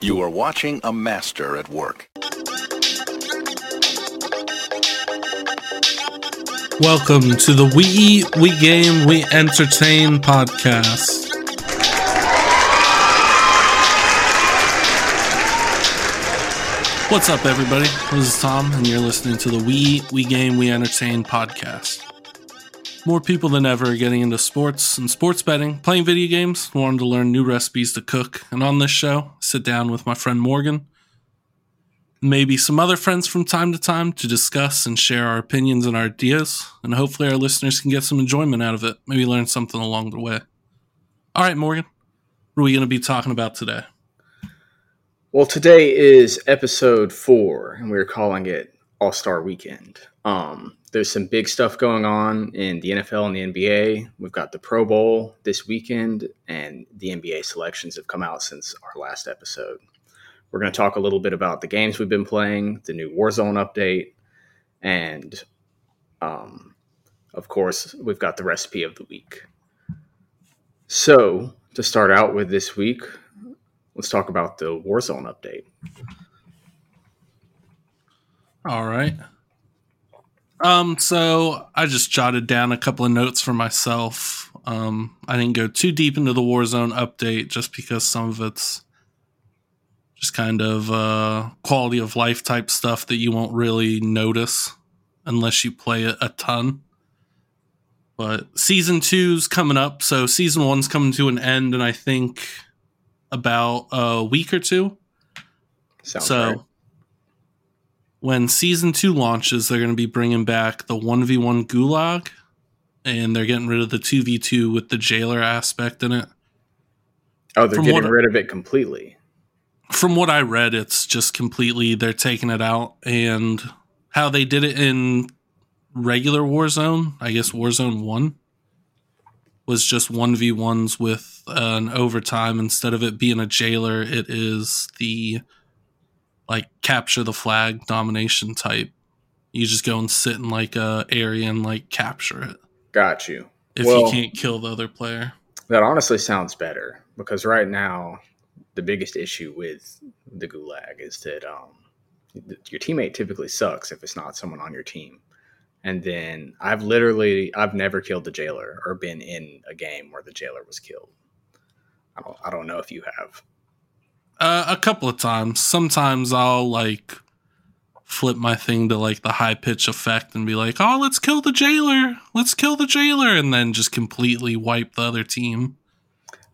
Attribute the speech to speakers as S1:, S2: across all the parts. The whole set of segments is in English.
S1: You are watching a master at work.
S2: Welcome to the We Eat, We Game, We Entertain podcast. What's up, everybody? This is Tom, and you're listening to the We Eat, We Game, We Entertain podcast. More people than ever are getting into sports and sports betting, playing video games, wanting to learn new recipes to cook. And on this show, sit down with my friend Morgan, maybe some other friends from time to time to discuss and share our opinions and our ideas. And hopefully, our listeners can get some enjoyment out of it, maybe learn something along the way. All right, Morgan, what are we going to be talking about today?
S3: Well, today is episode four, and we're calling it All Star Weekend. Um, there's some big stuff going on in the NFL and the NBA. We've got the Pro Bowl this weekend, and the NBA selections have come out since our last episode. We're going to talk a little bit about the games we've been playing, the new Warzone update, and um, of course, we've got the recipe of the week. So, to start out with this week, let's talk about the Warzone update.
S2: All right. Um, so I just jotted down a couple of notes for myself. Um, I didn't go too deep into the Warzone update just because some of it's just kind of uh, quality of life type stuff that you won't really notice unless you play it a ton. But season two's coming up, so season one's coming to an end, and I think about a week or two.
S3: Sounds
S2: so
S3: right.
S2: When season two launches, they're going to be bringing back the 1v1 gulag and they're getting rid of the 2v2 with the jailer aspect in it.
S3: Oh, they're
S2: From
S3: getting
S2: what-
S3: rid of it completely.
S2: From what I read, it's just completely they're taking it out and how they did it in regular Warzone, I guess Warzone 1 was just 1v1s with an overtime instead of it being a jailer, it is the like capture the flag domination type. You just go and sit in like a area and like capture it
S3: Got you.
S2: if
S3: Well-
S2: you can't kill the other player.
S3: That honestly sounds better because right now the biggest issue with the gulag is that um, your teammate typically sucks if it's not someone on your team. And then I've literally I've never killed the jailer or been in a game where the jailer was killed. I don't I don't know if you have.
S2: Uh, a couple of times. Sometimes I'll like flip my thing to like the high pitch effect and be like, "Oh, let's kill the jailer. Let's kill the jailer," and then just completely wipe the other team.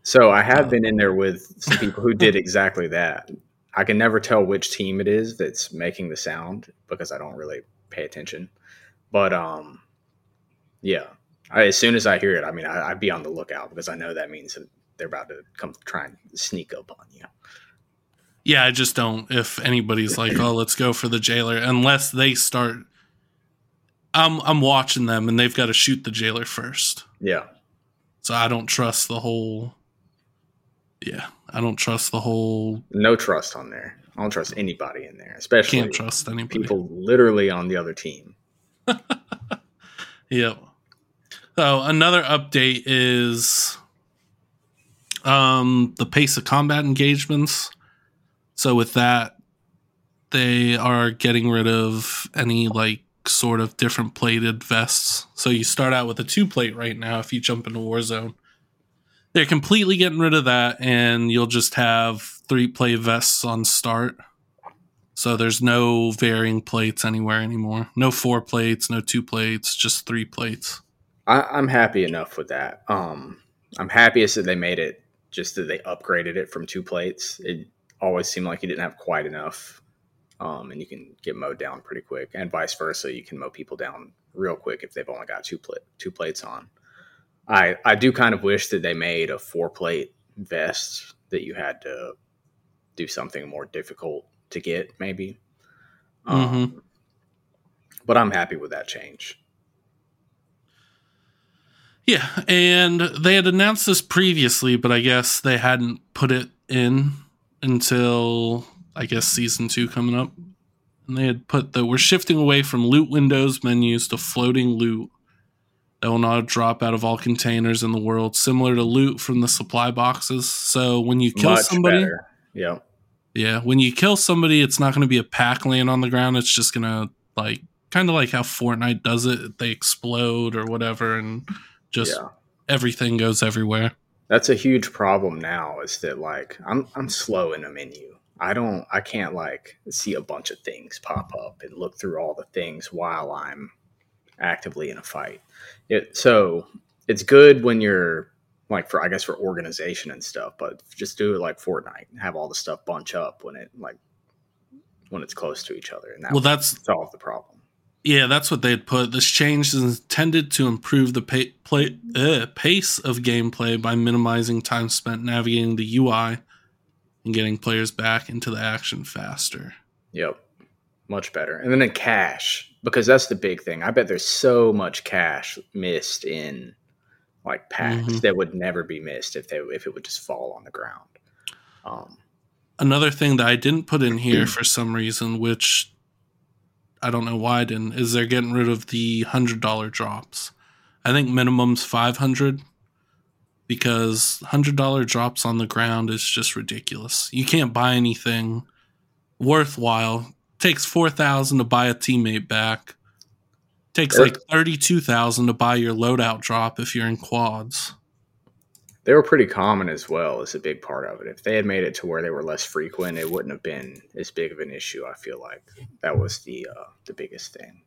S3: So I have been in there with some people who did exactly that. I can never tell which team it is that's making the sound because I don't really pay attention. But um, yeah, I, as soon as I hear it, I mean, I, I'd be on the lookout because I know that means that they're about to come try and sneak up on you.
S2: Yeah, I just don't. If anybody's like, "Oh, let's go for the jailer," unless they start, I'm I'm watching them and they've got to shoot the jailer first.
S3: Yeah,
S2: So I don't trust the whole. Yeah, I don't trust the whole.
S3: no trust on there. I don't trust anybody in there, especially
S2: Can't trust anybody.
S3: people literally on the other team.
S2: Yep. So another update is um the pace of combat engagements. So with that, they are getting rid of any like sort of different plated vests. So you start out with a two plate right now if you jump into Warzone. They're completely getting rid of that and you'll just have three plate vests on start. So there's no varying plates anywhere anymore. No four plates, no two plates, just three plates.
S3: I, I'm happy enough with that. Um, I'm happiest that they made it just that they upgraded it from two plates. It always seemed like you didn't have quite enough, um, and you can get mowed down pretty quick, and vice versa. You can mow people down real quick if they've only got two pla- two plates on. I I do kind of wish that they made a four plate vest that you had to do something more difficult to get, maybe. Um, But I'm happy with that change.
S2: Yeah, and they had announced this previously, but I guess they hadn't put it in until I guess season two coming up. And they had put that we're shifting away from loot windows menus to floating loot that will not drop out of all containers in the world, similar to loot from the supply boxes. So when you kill
S3: Much
S2: somebody,
S3: better. Yep.
S2: Yeah, when you kill somebody, it's not going to be a pack laying on the ground. It's just going to like kind of like how Fortnite does it. They explode or whatever, and just
S3: Yeah.
S2: everything goes everywhere.
S3: That's a huge problem now. Is that like I'm I'm slow in a menu. I don't I can't like see a bunch of things pop up and look through all the things while I'm actively in a fight. It so it's good when you're like for I guess for organization and stuff, but just do it like Fortnite and have all the stuff bunch up when it like when it's close to each other, and that
S2: Well, that's
S3: solve the problem.
S2: Yeah, that's what they'd put. This change is intended to improve the pa- play, uh, pace of gameplay by minimizing time spent navigating the UI and getting players back into the action faster.
S3: Yep. Much better. And then in cash, because that's the big thing. I bet there's so much cash missed in like packs
S2: Mhm.
S3: that would never be missed if they if it would just fall on the ground. Um
S2: Another thing that I didn't put in here for some reason, which I don't know why I didn't, is they're getting rid of the hundred dollar drops. I think minimum's five hundred because hundred dollar drops on the ground is just ridiculous. You can't buy anything worthwhile. Takes four thousand to buy a teammate back. Takes like thirty two thousand to buy your loadout drop if you're in quads.
S3: They were pretty common as well as a big part of it. If they had made it to where they were less frequent, it wouldn't have been as big of an issue, I feel like. That was the uh the biggest thing.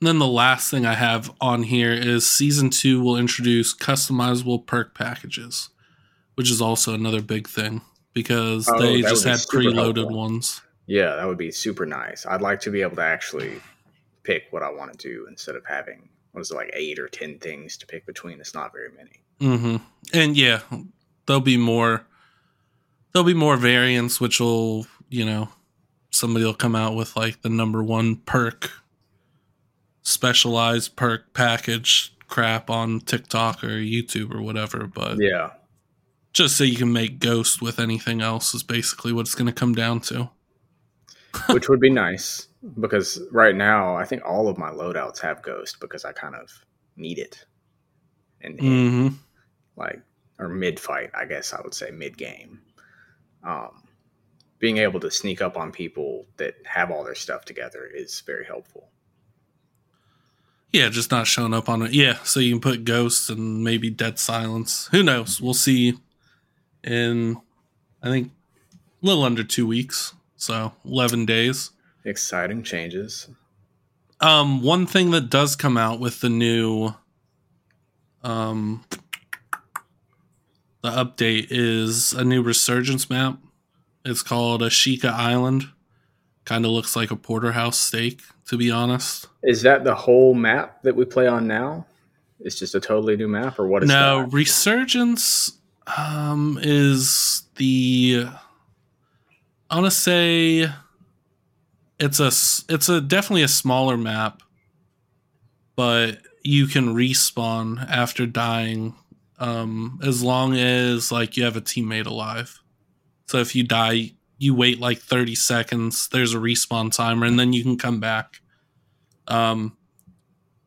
S2: And then the last thing I have on here is season two will introduce customizable perk packages, which is also another big thing because
S3: Oh,
S2: they just had preloaded
S3: helpful.
S2: ones.
S3: Yeah, that would be super nice. I'd like to be able to actually pick what I want to do instead of having what is it like eight or ten things to pick between. It's not very many.
S2: Hmm And yeah, there'll be more. There'll be more variants, which will you know somebody will come out with like the number one perk, specialized perk package crap on TikTok or YouTube or whatever. But
S3: Yeah.
S2: just so you can make Ghost with anything else is basically what it's going to come down to.
S3: which would be nice because right now I think all of my loadouts have ghost because I kind of need it. And
S2: hmm
S3: like or mid fight, I guess I would say mid game. Um, being able to sneak up on people that have all their stuff together is very helpful.
S2: Yeah, just not showing up on it. Yeah, so you can put ghosts and maybe Dead Silence. Who knows? We'll see in, I think, a little under two weeks. So 11 days.
S3: Exciting changes.
S2: Um, one thing that does come out with the new, um, the update is a new resurgence map. It's called Ashika Island. Kind of looks like a porterhouse steak, to be honest.
S3: Is that the whole map that we play on now? It's just a totally new map, or what is
S2: no,
S3: that?
S2: resurgence um, is the. I want to say it's a it's a definitely a smaller map, but you can respawn after dying, um, as long as like you have a teammate alive. So if you die, you wait like thirty seconds. There's a respawn timer, and then you can come back. Um,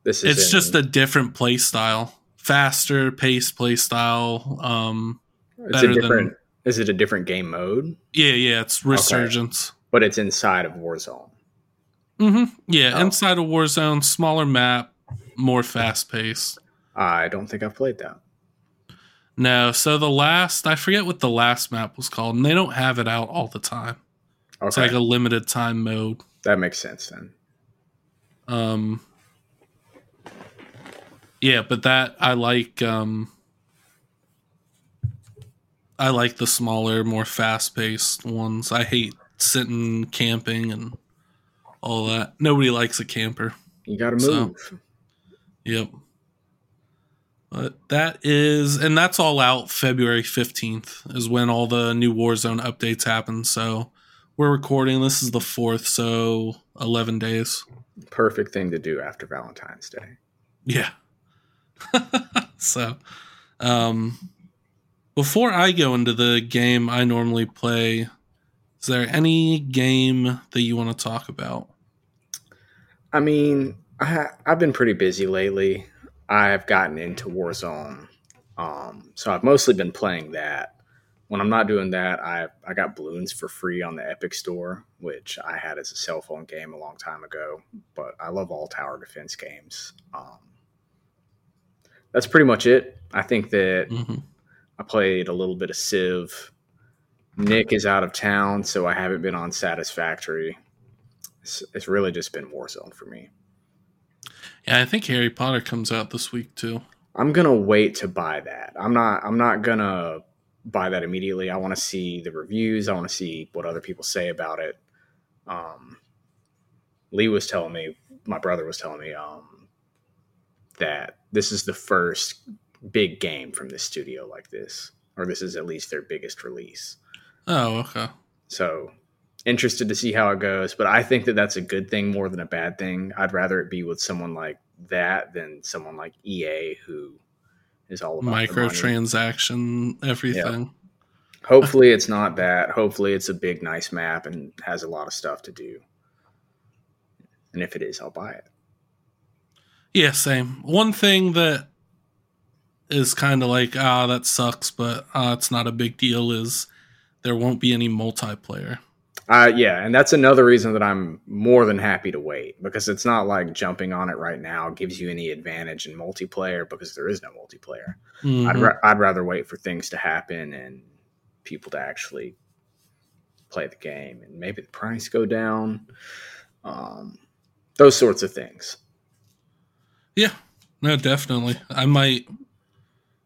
S3: This is
S2: it's
S3: in-
S2: just a different play style faster paced play style um
S3: it's a
S2: than-
S3: different. Is it a different game mode?
S2: yeah yeah it's resurgence
S3: But it's inside of Warzone.
S2: Mm-hmm. yeah
S3: Oh.
S2: inside of warzone smaller map more fast paced
S3: I don't think I've played that.
S2: No so the last i forget what the last map was called and they don't have it out all the time. It's like a limited time mode.
S3: That makes sense then.
S2: um yeah but that i like um i like the smaller more fast-paced ones. I hate sitting camping and all that. Nobody likes a camper.
S3: You got to
S2: So-
S3: move.
S2: yep but that is and that's all out february 15th is when all the new warzone updates happen so we're recording this is the 4th so 11 days
S3: Perfect thing to do after Valentine's Day.
S2: Yeah. so, um, before I go into the game I normally play, is there any game that you want to talk about?
S3: I mean, I, I've been pretty busy lately. I've gotten into Warzone, um, so I've mostly been playing that. when I'm not doing that, I I got Bloons for free on the Epic Store, which I had as a cell phone game a long time ago. But I love all tower defense games. Um, that's pretty much it. I think that
S2: hmm
S3: I played a little bit of Civ. Nick is out of town, so I haven't been on Satisfactory. It's, it's really just been Warzone for me.
S2: Yeah, I think Harry Potter comes out this week too.
S3: I'm gonna wait to buy that. I'm not. I'm not gonna buy that immediately. I want to see the reviews. I want to see what other people say about it. Um, Lee was telling me, my brother was telling me, um, that this is the first big game from this studio like this, or this is at least their biggest release.
S2: Oh, okay.
S3: So interested to see how it goes, but I think that that's a good thing more than a bad thing. I'd rather it be with someone like that than someone like EA who is all about.
S2: Microtransaction, everything.
S3: Hopefully it's not that. Hopefully it's a big nice map and has a lot of stuff to do. And if it is, I'll buy it.
S2: Yeah, same. One thing that is kind of like, ah, that sucks, but uh, it's not a big deal is there won't be any multiplayer.
S3: Uh, yeah, and that's another reason that I'm more than happy to wait because it's not like jumping on it right now gives you any advantage in multiplayer because there is no multiplayer. I'd,
S2: Mhm.
S3: ra- I'd rather wait for things to happen and people to actually play the game and maybe the price go down. Um, those sorts of things.
S2: Yeah, no, definitely. I might,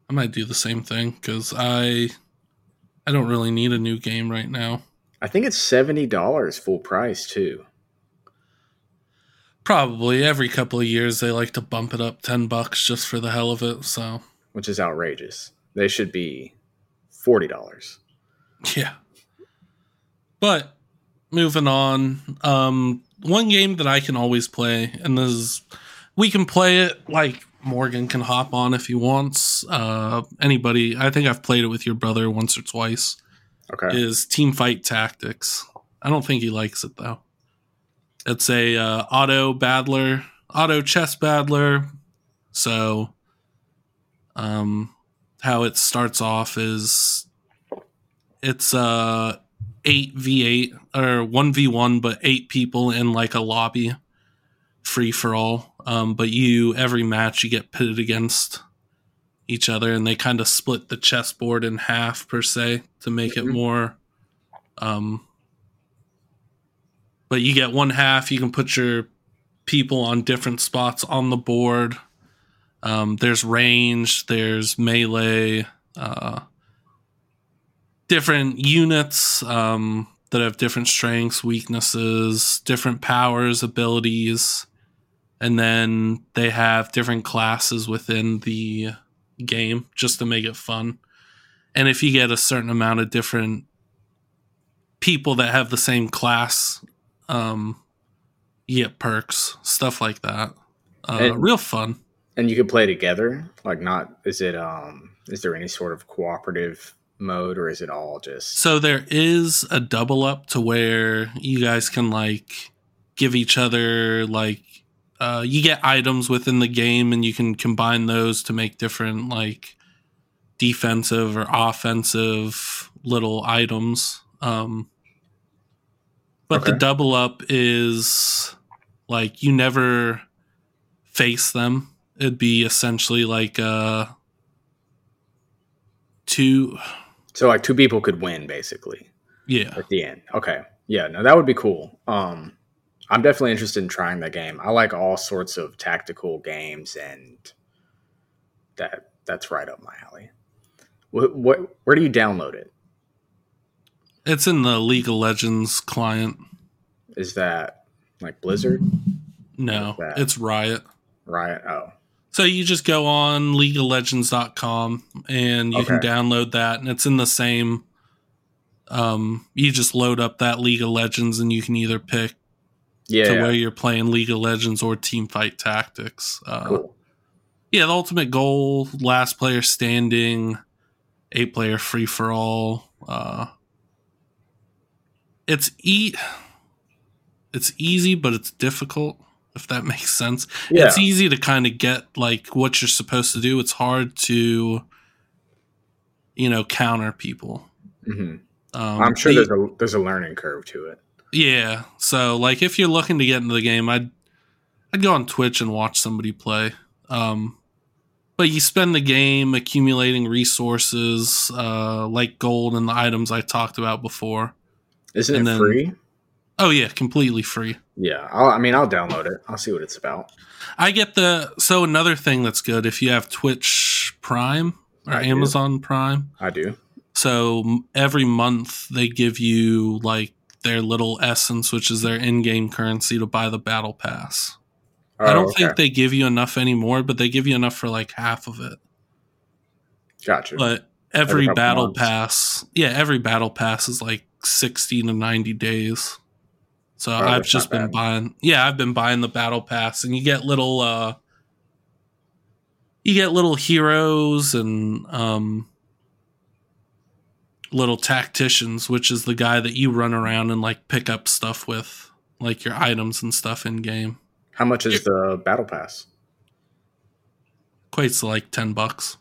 S2: I might do the same thing because I, I don't really need a new game right now.
S3: I think it's seventy dollars full price too.
S2: Probably every couple of years they like to bump it up ten bucks just for the hell of it. So
S3: which is outrageous. They should be forty dollars.
S2: yeah. But moving on, um, one game that I can always play, and this is we can play it like Morgan can hop on if he wants. Uh, anybody, I think I've played it with your brother once or twice.
S3: Okay.
S2: is Teamfight Tactics. I don't think he likes it though. It's a uh, auto battler, auto chess battler. So, um, how it starts off is it's uh eight v eight or one v one, but eight people in like a lobby, free for all. Um, but you every match you get pitted against each other and they kind of split the chessboard in half per se to make it
S3: Mhm.
S2: more um but you get one half you can put your people on different spots on the board um there's range there's melee uh different units um that have different strengths weaknesses different powers abilities and then they have different classes within the game just to make it fun. And if you get a certain amount of different people that have the same class, um, you get perks, stuff like that. Uh,
S3: And-
S2: real fun.
S3: And you can play together. Like, not is it? Um, is there any sort of cooperative mode, or is it all just?
S2: So there is a double up to where you guys can like give each other like uh, you get items within the game and you can combine those to make different like defensive or offensive little items. Um, but the double up is like you never face them. It'd be essentially like uh two
S3: So, like, two people could win basically
S2: yeah.
S3: at the end. Okay, yeah, no, that would be cool. Um, I'm definitely interested in trying that game. I like all sorts of tactical games, and that that's right up my alley. What, what where do you download it?
S2: It's in the League of Legends client.
S3: Is that like Blizzard?
S2: No, it's Riot.
S3: Riot? Oh,
S2: So you just go on leagueoflegends.com and you can download that and it's in the same um you just load up that League of Legends and you can either pick
S3: yeah,
S2: to
S3: yeah.
S2: where you're playing League of Legends or Teamfight Tactics. Uh
S3: cool.
S2: yeah, the ultimate goal, last player standing, eight player free for all. Uh it's e it's easy but it's difficult if that makes sense.
S3: Yeah,
S2: It's easy to kind of get like what you're supposed to do. It's hard to you know counter people.
S3: hmm
S2: Um,
S3: I'm sure there's a there's a learning curve to it.
S2: Yeah. So like if you're looking to get into the game, I'd I'd go on Twitch and watch somebody play. Um but you spend the game accumulating resources, uh like gold and the items I talked about before.
S3: Isn't
S2: And
S3: it
S2: then-
S3: free?
S2: Oh yeah, completely free.
S3: Yeah, I'll, I mean, I'll download it. I'll see what it's about.
S2: I get the so another thing that's good if you have Twitch Prime or
S3: I do.
S2: Amazon Prime.
S3: I do.
S2: So every month they give you like their little essence, which is their in-game currency to buy the battle pass. I
S3: Oh,
S2: don't
S3: okay.
S2: think they give you enough anymore, but they give you enough for like half of it.
S3: Gotcha.
S2: But every, battle
S3: months.
S2: pass, yeah, every battle pass is like 60 to 90 days. So
S3: Oh,
S2: I've just been
S3: bad.
S2: buying, yeah, I've been buying the battle pass and you get little, uh, you get little heroes and, um, little tacticians, which is the guy that you run around and like pick up stuff with, like your items and stuff in game.
S3: How much is the battle pass?
S2: Equates to like 10 bucks.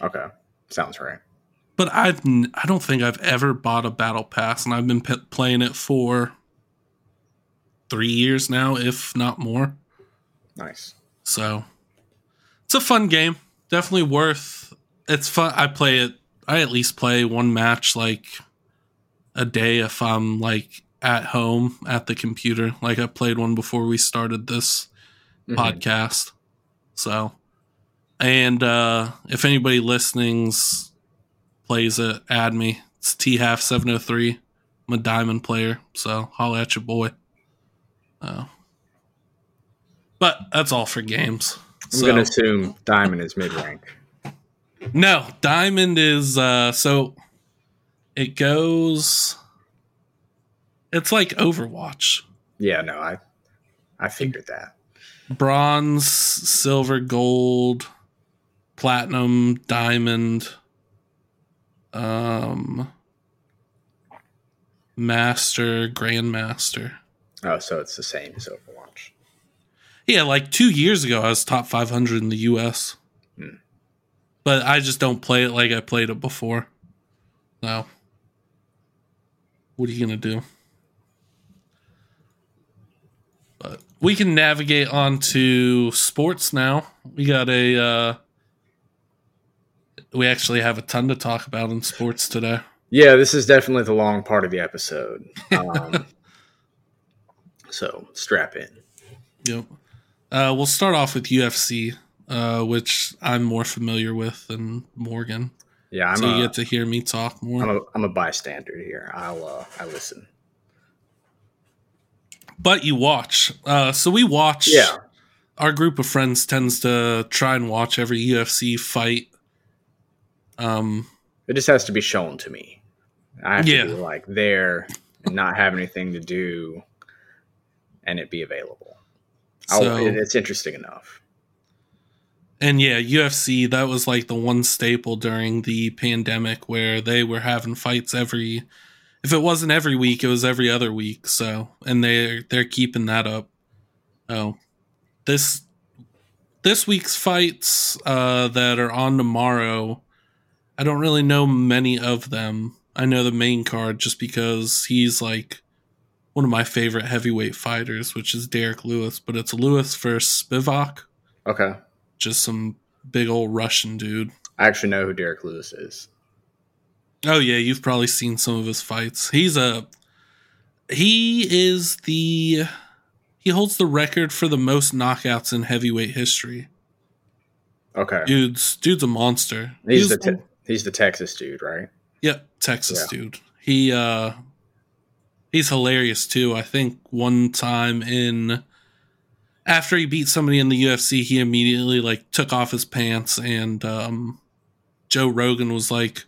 S3: Okay, sounds right.
S2: But I've n- I don't think I've ever bought a battle pass, and I've been p- playing it for three years now, if not more.
S3: Nice.
S2: So it's a fun game. Definitely worth. It's fun. I play it. I at least play one match like a day if I'm like at home at the computer. Like I played one before we started this
S3: Mhm.
S2: podcast. So, and uh if anybody listening's plays it, add me. It's T half seven oh three. I'm a diamond player, so holla at your boy. Uh, but that's all for games.
S3: I'm
S2: So-
S3: gonna assume diamond is mid rank.
S2: No, diamond is uh so it goes it's like Overwatch.
S3: Yeah, no, I I figured that.
S2: bronze, silver, gold, platinum, diamond, um, master, grandmaster.
S3: Oh, so it's the same as Overwatch.
S2: Yeah, like two years ago, I was top 500 in the US. But I just don't play it like I played it before. So, what are you going to do? But we can navigate onto sports now. We got a, uh, we actually have a ton to talk about in sports today.
S3: Yeah, this is definitely the long part of the episode. Um, so strap in.
S2: Yep. Uh, we'll start off with UFC, uh, which I'm more familiar with than Morgan.
S3: Yeah, I'm
S2: so you get to hear me talk more.
S3: I'm a I'm a bystander here. I'll uh, I listen.
S2: but you watch. Uh, so we watch.
S3: Yeah,
S2: Our group of friends tends to try and watch every UFC fight. Um,
S3: it just has to be shown to me. I have
S2: Yeah.
S3: to be like there and not have anything to do, and it be available.
S2: So-
S3: it, it's interesting enough.
S2: And yeah, UFC that was like the one staple during the pandemic where they were having fights every. If it wasn't every week, it was every other week. So, and they they're keeping that up. Oh, this this week's fights uh, that are on tomorrow, I don't really know many of them. I know the main card just because he's like one of my favorite heavyweight fighters, which is Derrick Lewis. But it's Lewis versus Spivac,
S3: Okay,
S2: just some big old Russian dude.
S3: I actually know who Derrick Lewis is.
S2: Oh yeah, you've probably seen some of his fights. He's a he is the he holds the record for the most knockouts in heavyweight history.
S3: Okay,
S2: Dude's dude's a monster.
S3: he's
S2: He
S3: the te- he's the Texas dude, right?
S2: Yep, Texas
S3: Yeah.
S2: dude. He uh he's hilarious too. I think one time in after he beat somebody in the UFC, he immediately like took off his pants and um Joe Rogan was like,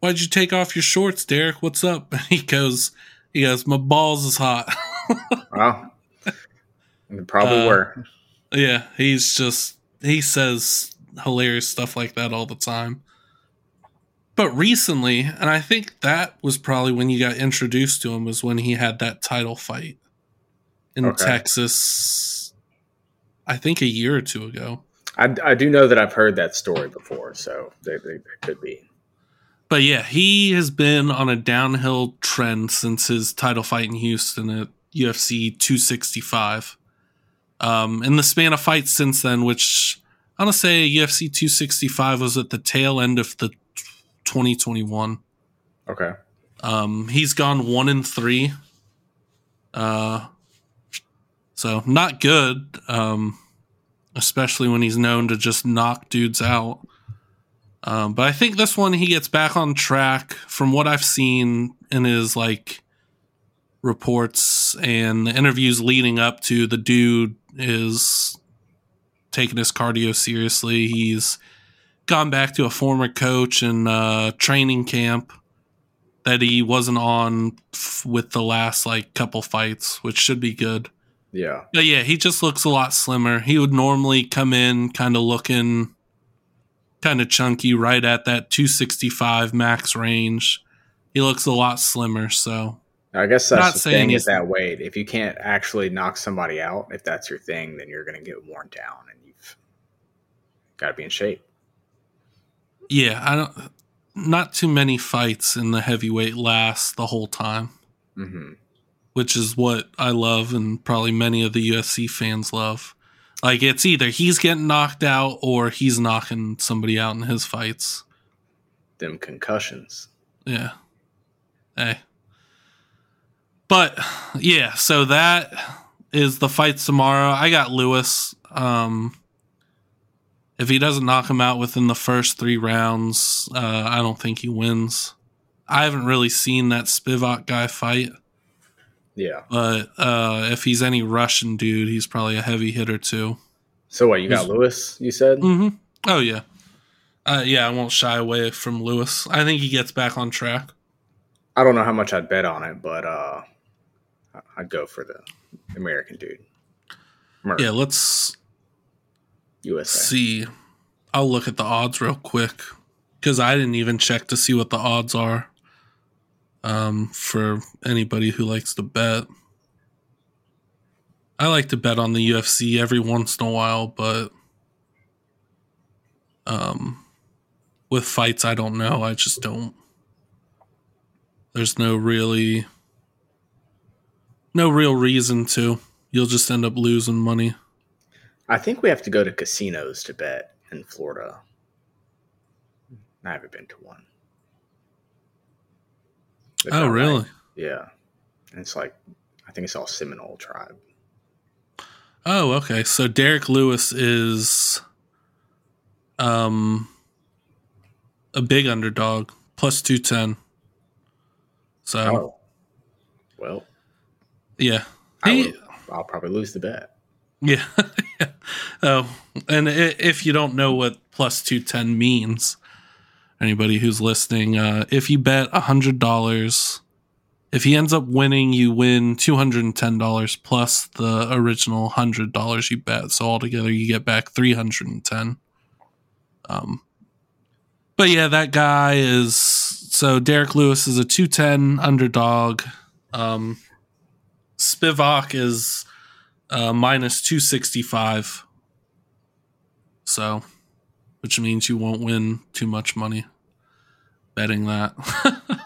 S2: Why'd you take off your shorts, Derrick? What's up? And he goes he goes, My balls is hot.
S3: Well, they probably
S2: Uh,
S3: were.
S2: yeah, he's just he says hilarious stuff like that all the time. But recently, and I think that was probably when you got introduced to him was when he had that title fight in
S3: Okay.
S2: Texas. I think a year or two ago.
S3: I, I do know that I've heard that story before, so they, they, they could be.
S2: but yeah, he has been on a downhill trend since his title fight in Houston at UFC 265. Um, in the span of fights since then, which I want to say UFC 265 was at the tail end of the 2021.
S3: Okay.
S2: Um, he's gone one in three. Uh, so not good. Um, especially when he's known to just knock dudes out. Um, but I think this one he gets back on track from what I've seen in his like reports and the interviews leading up to the dude is taking his cardio seriously. He's gone back to a former coach and uh, training camp that he wasn't on f- with the last like couple fights, which should be good.
S3: Yeah.
S2: But yeah, he just looks a lot slimmer. He would normally come in kind of looking kind of chunky, right at that 265 max range. He looks a lot slimmer, so
S3: I guess that's
S2: Not
S3: the
S2: saying
S3: thing is that weight. If you can't actually knock somebody out, if that's your thing, then you're going to get worn down, and you've got to be in shape.
S2: yeah, I don't. Not too many fights in the heavyweight last the whole time,
S3: hmm
S2: which is what I love, and probably many of the UFC fans love. Like it's either he's getting knocked out or he's knocking somebody out in his fights.
S3: Them concussions.
S2: Yeah. Hey. But yeah, so that is the fight tomorrow. I got Lewis. Um if he doesn't knock him out within the first three rounds, uh, I don't think he wins. I haven't really seen that Spivac guy fight,
S3: Yeah.
S2: but uh, if he's any Russian dude, he's probably a heavy hitter too.
S3: So what? You got
S2: Who's-
S3: Lewis? You said?
S2: Mm-hmm. Oh yeah, uh, yeah. I won't shy away from Lewis. I think he gets back on track.
S3: I don't know how much I'd bet on it, but uh, I'd go for the American dude. Merc,
S2: Yeah, let's
S3: USA.
S2: see. I'll look at the odds real quick because I didn't even check to see what the odds are. Um, for anybody who likes to bet, I like to bet on the UFC every once in a while, but um, with fights, I don't know. I just don't. There's no really, no real reason to. You'll just end up losing money.
S3: I think we have to go to casinos to bet in Florida. I haven't been to one.
S2: Oh, really?
S3: like- yeah. And it's like, I think it's all Seminole tribe.
S2: Oh, okay. So Derrick Lewis is um a big underdog, plus 210. So,
S3: Oh. Well,
S2: yeah. He,
S3: would, I'll probably lose the bet.
S2: yeah. oh, and if you don't know what plus 210 means, anybody who's listening, uh if you bet $100, if he ends up winning, you win $210 plus the original $100 you bet. So altogether you get back 310. Um but yeah, that guy is so Derrick Lewis is a 210 underdog. Um Spivac is uh, minus 265. So, which means you won't win too much money betting that.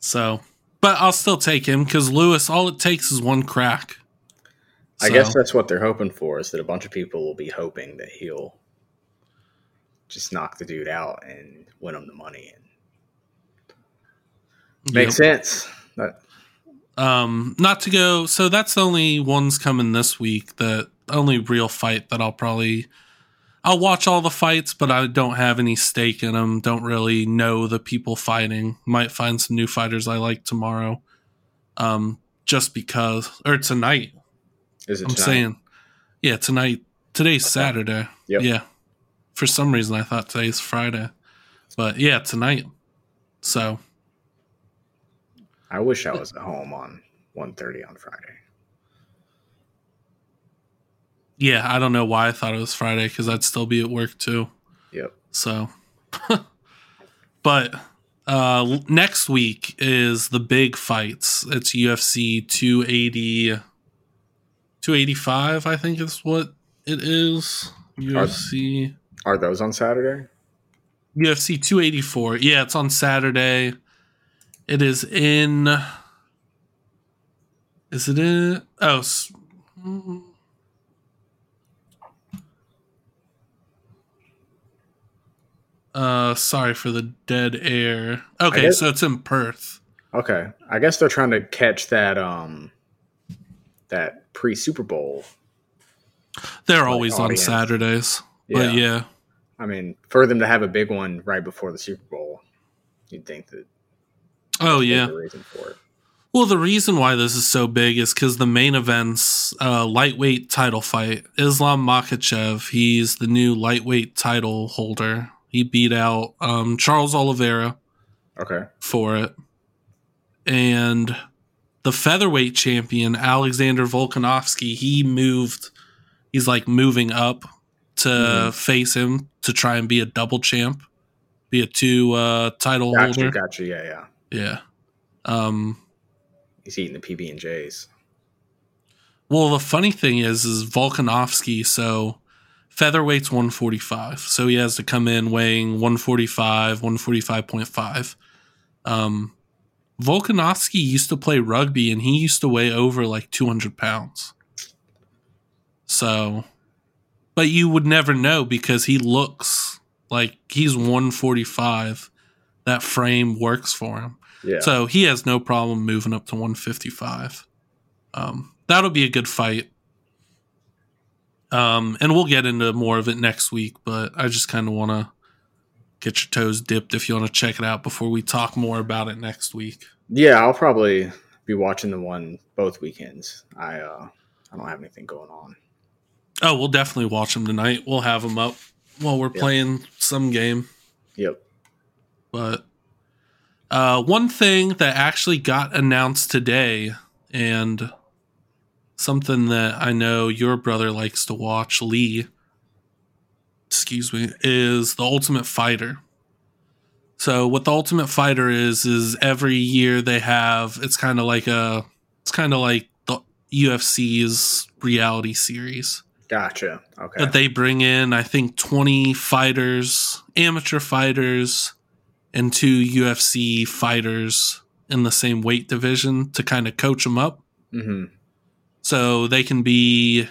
S2: so, but I'll still take him because Lewis, all it takes is one crack.
S3: I guess that's what they're hoping for is that a bunch of people will be hoping that he'll just knock the dude out and win him the money. And makes
S2: yep.
S3: sense. That,
S2: Um, not to go. So that's the only ones coming this week. The only real fight that I'll probably. I'll watch all the fights, but I don't have any stake in them. Don't really know the people fighting. Might find some new fighters I like tomorrow. Um, just because, or tonight.
S3: is it
S2: I'm
S3: tonight?
S2: saying, yeah, tonight. Today's Saturday.
S3: Yep.
S2: Yeah. For some reason, I thought today's Friday, but yeah, tonight. So
S3: I wish I was at home on 1.30 on Friday.
S2: Yeah, I don't know why I thought it was Friday because I'd still be at work too.
S3: Yep.
S2: So, but uh, next week is the big fights. It's UFC 280, 285, I think is what it is. UFC.
S3: Are those on Saturday?
S2: UFC 284. Yeah, it's on Saturday. It is in. Is it in? Oh. s- mm. Uh, sorry for the dead air. Okay,
S3: guess-
S2: so it's in Perth.
S3: Okay, I guess they're trying to catch that um that pre Super Bowl.
S2: They're
S3: Like
S2: always on
S3: audience.
S2: Saturdays. But yeah.
S3: I mean, for them to have a big one right before the Super Bowl, you'd think that
S2: Oh yeah.
S3: reason for it.
S2: Well, the reason why this is so big is because the main event's uh, lightweight title fight. Islam Makhachev, he's the new lightweight title holder. He beat out um, Charles Oliveira
S3: Okay,
S2: for it. And the featherweight champion, Alexander Volkanovski, he moved, he's like moving up to
S3: Mhm.
S2: face him to try and be a double champ, be a two uh, title
S3: gotcha,
S2: holder.
S3: gotcha. Yeah, yeah.
S2: Yeah. Um,
S3: He's eating the PB and J's.
S2: Well, the funny thing is, is Volkanovski. So featherweight's one forty five, so he has to come in weighing one forty five, one forty five point five. Um, Volkanovski used to play rugby, and he used to weigh over like two hundred pounds. So, but you would never know because he looks like he's one forty five. That frame works for him.
S3: Yeah.
S2: So he has no problem moving up to 155. Um, that'll be a good fight. Um, and we'll get into more of it next week, but I just kind of want to get your toes dipped if you want to check it out before we talk more about it next week.
S3: yeah, I'll probably be watching the one both weekends. I uh I don't have anything going on.
S2: Oh, we'll definitely watch them tonight. We'll have them up while we're
S3: Yeah.
S2: playing some game.
S3: Yep.
S2: But uh, one thing that actually got announced today, and something that I know your brother likes to watch, Lee, excuse me, is the Ultimate Fighter. So what the Ultimate Fighter is is every year they have it's kind of like a it's kind of like the UFC's reality series.
S3: Gotcha. Okay.
S2: But they bring in, I think, 20 fighters, amateur fighters, and two UFC fighters in the same weight division to kind of coach them up.
S3: hmm
S2: So they can be,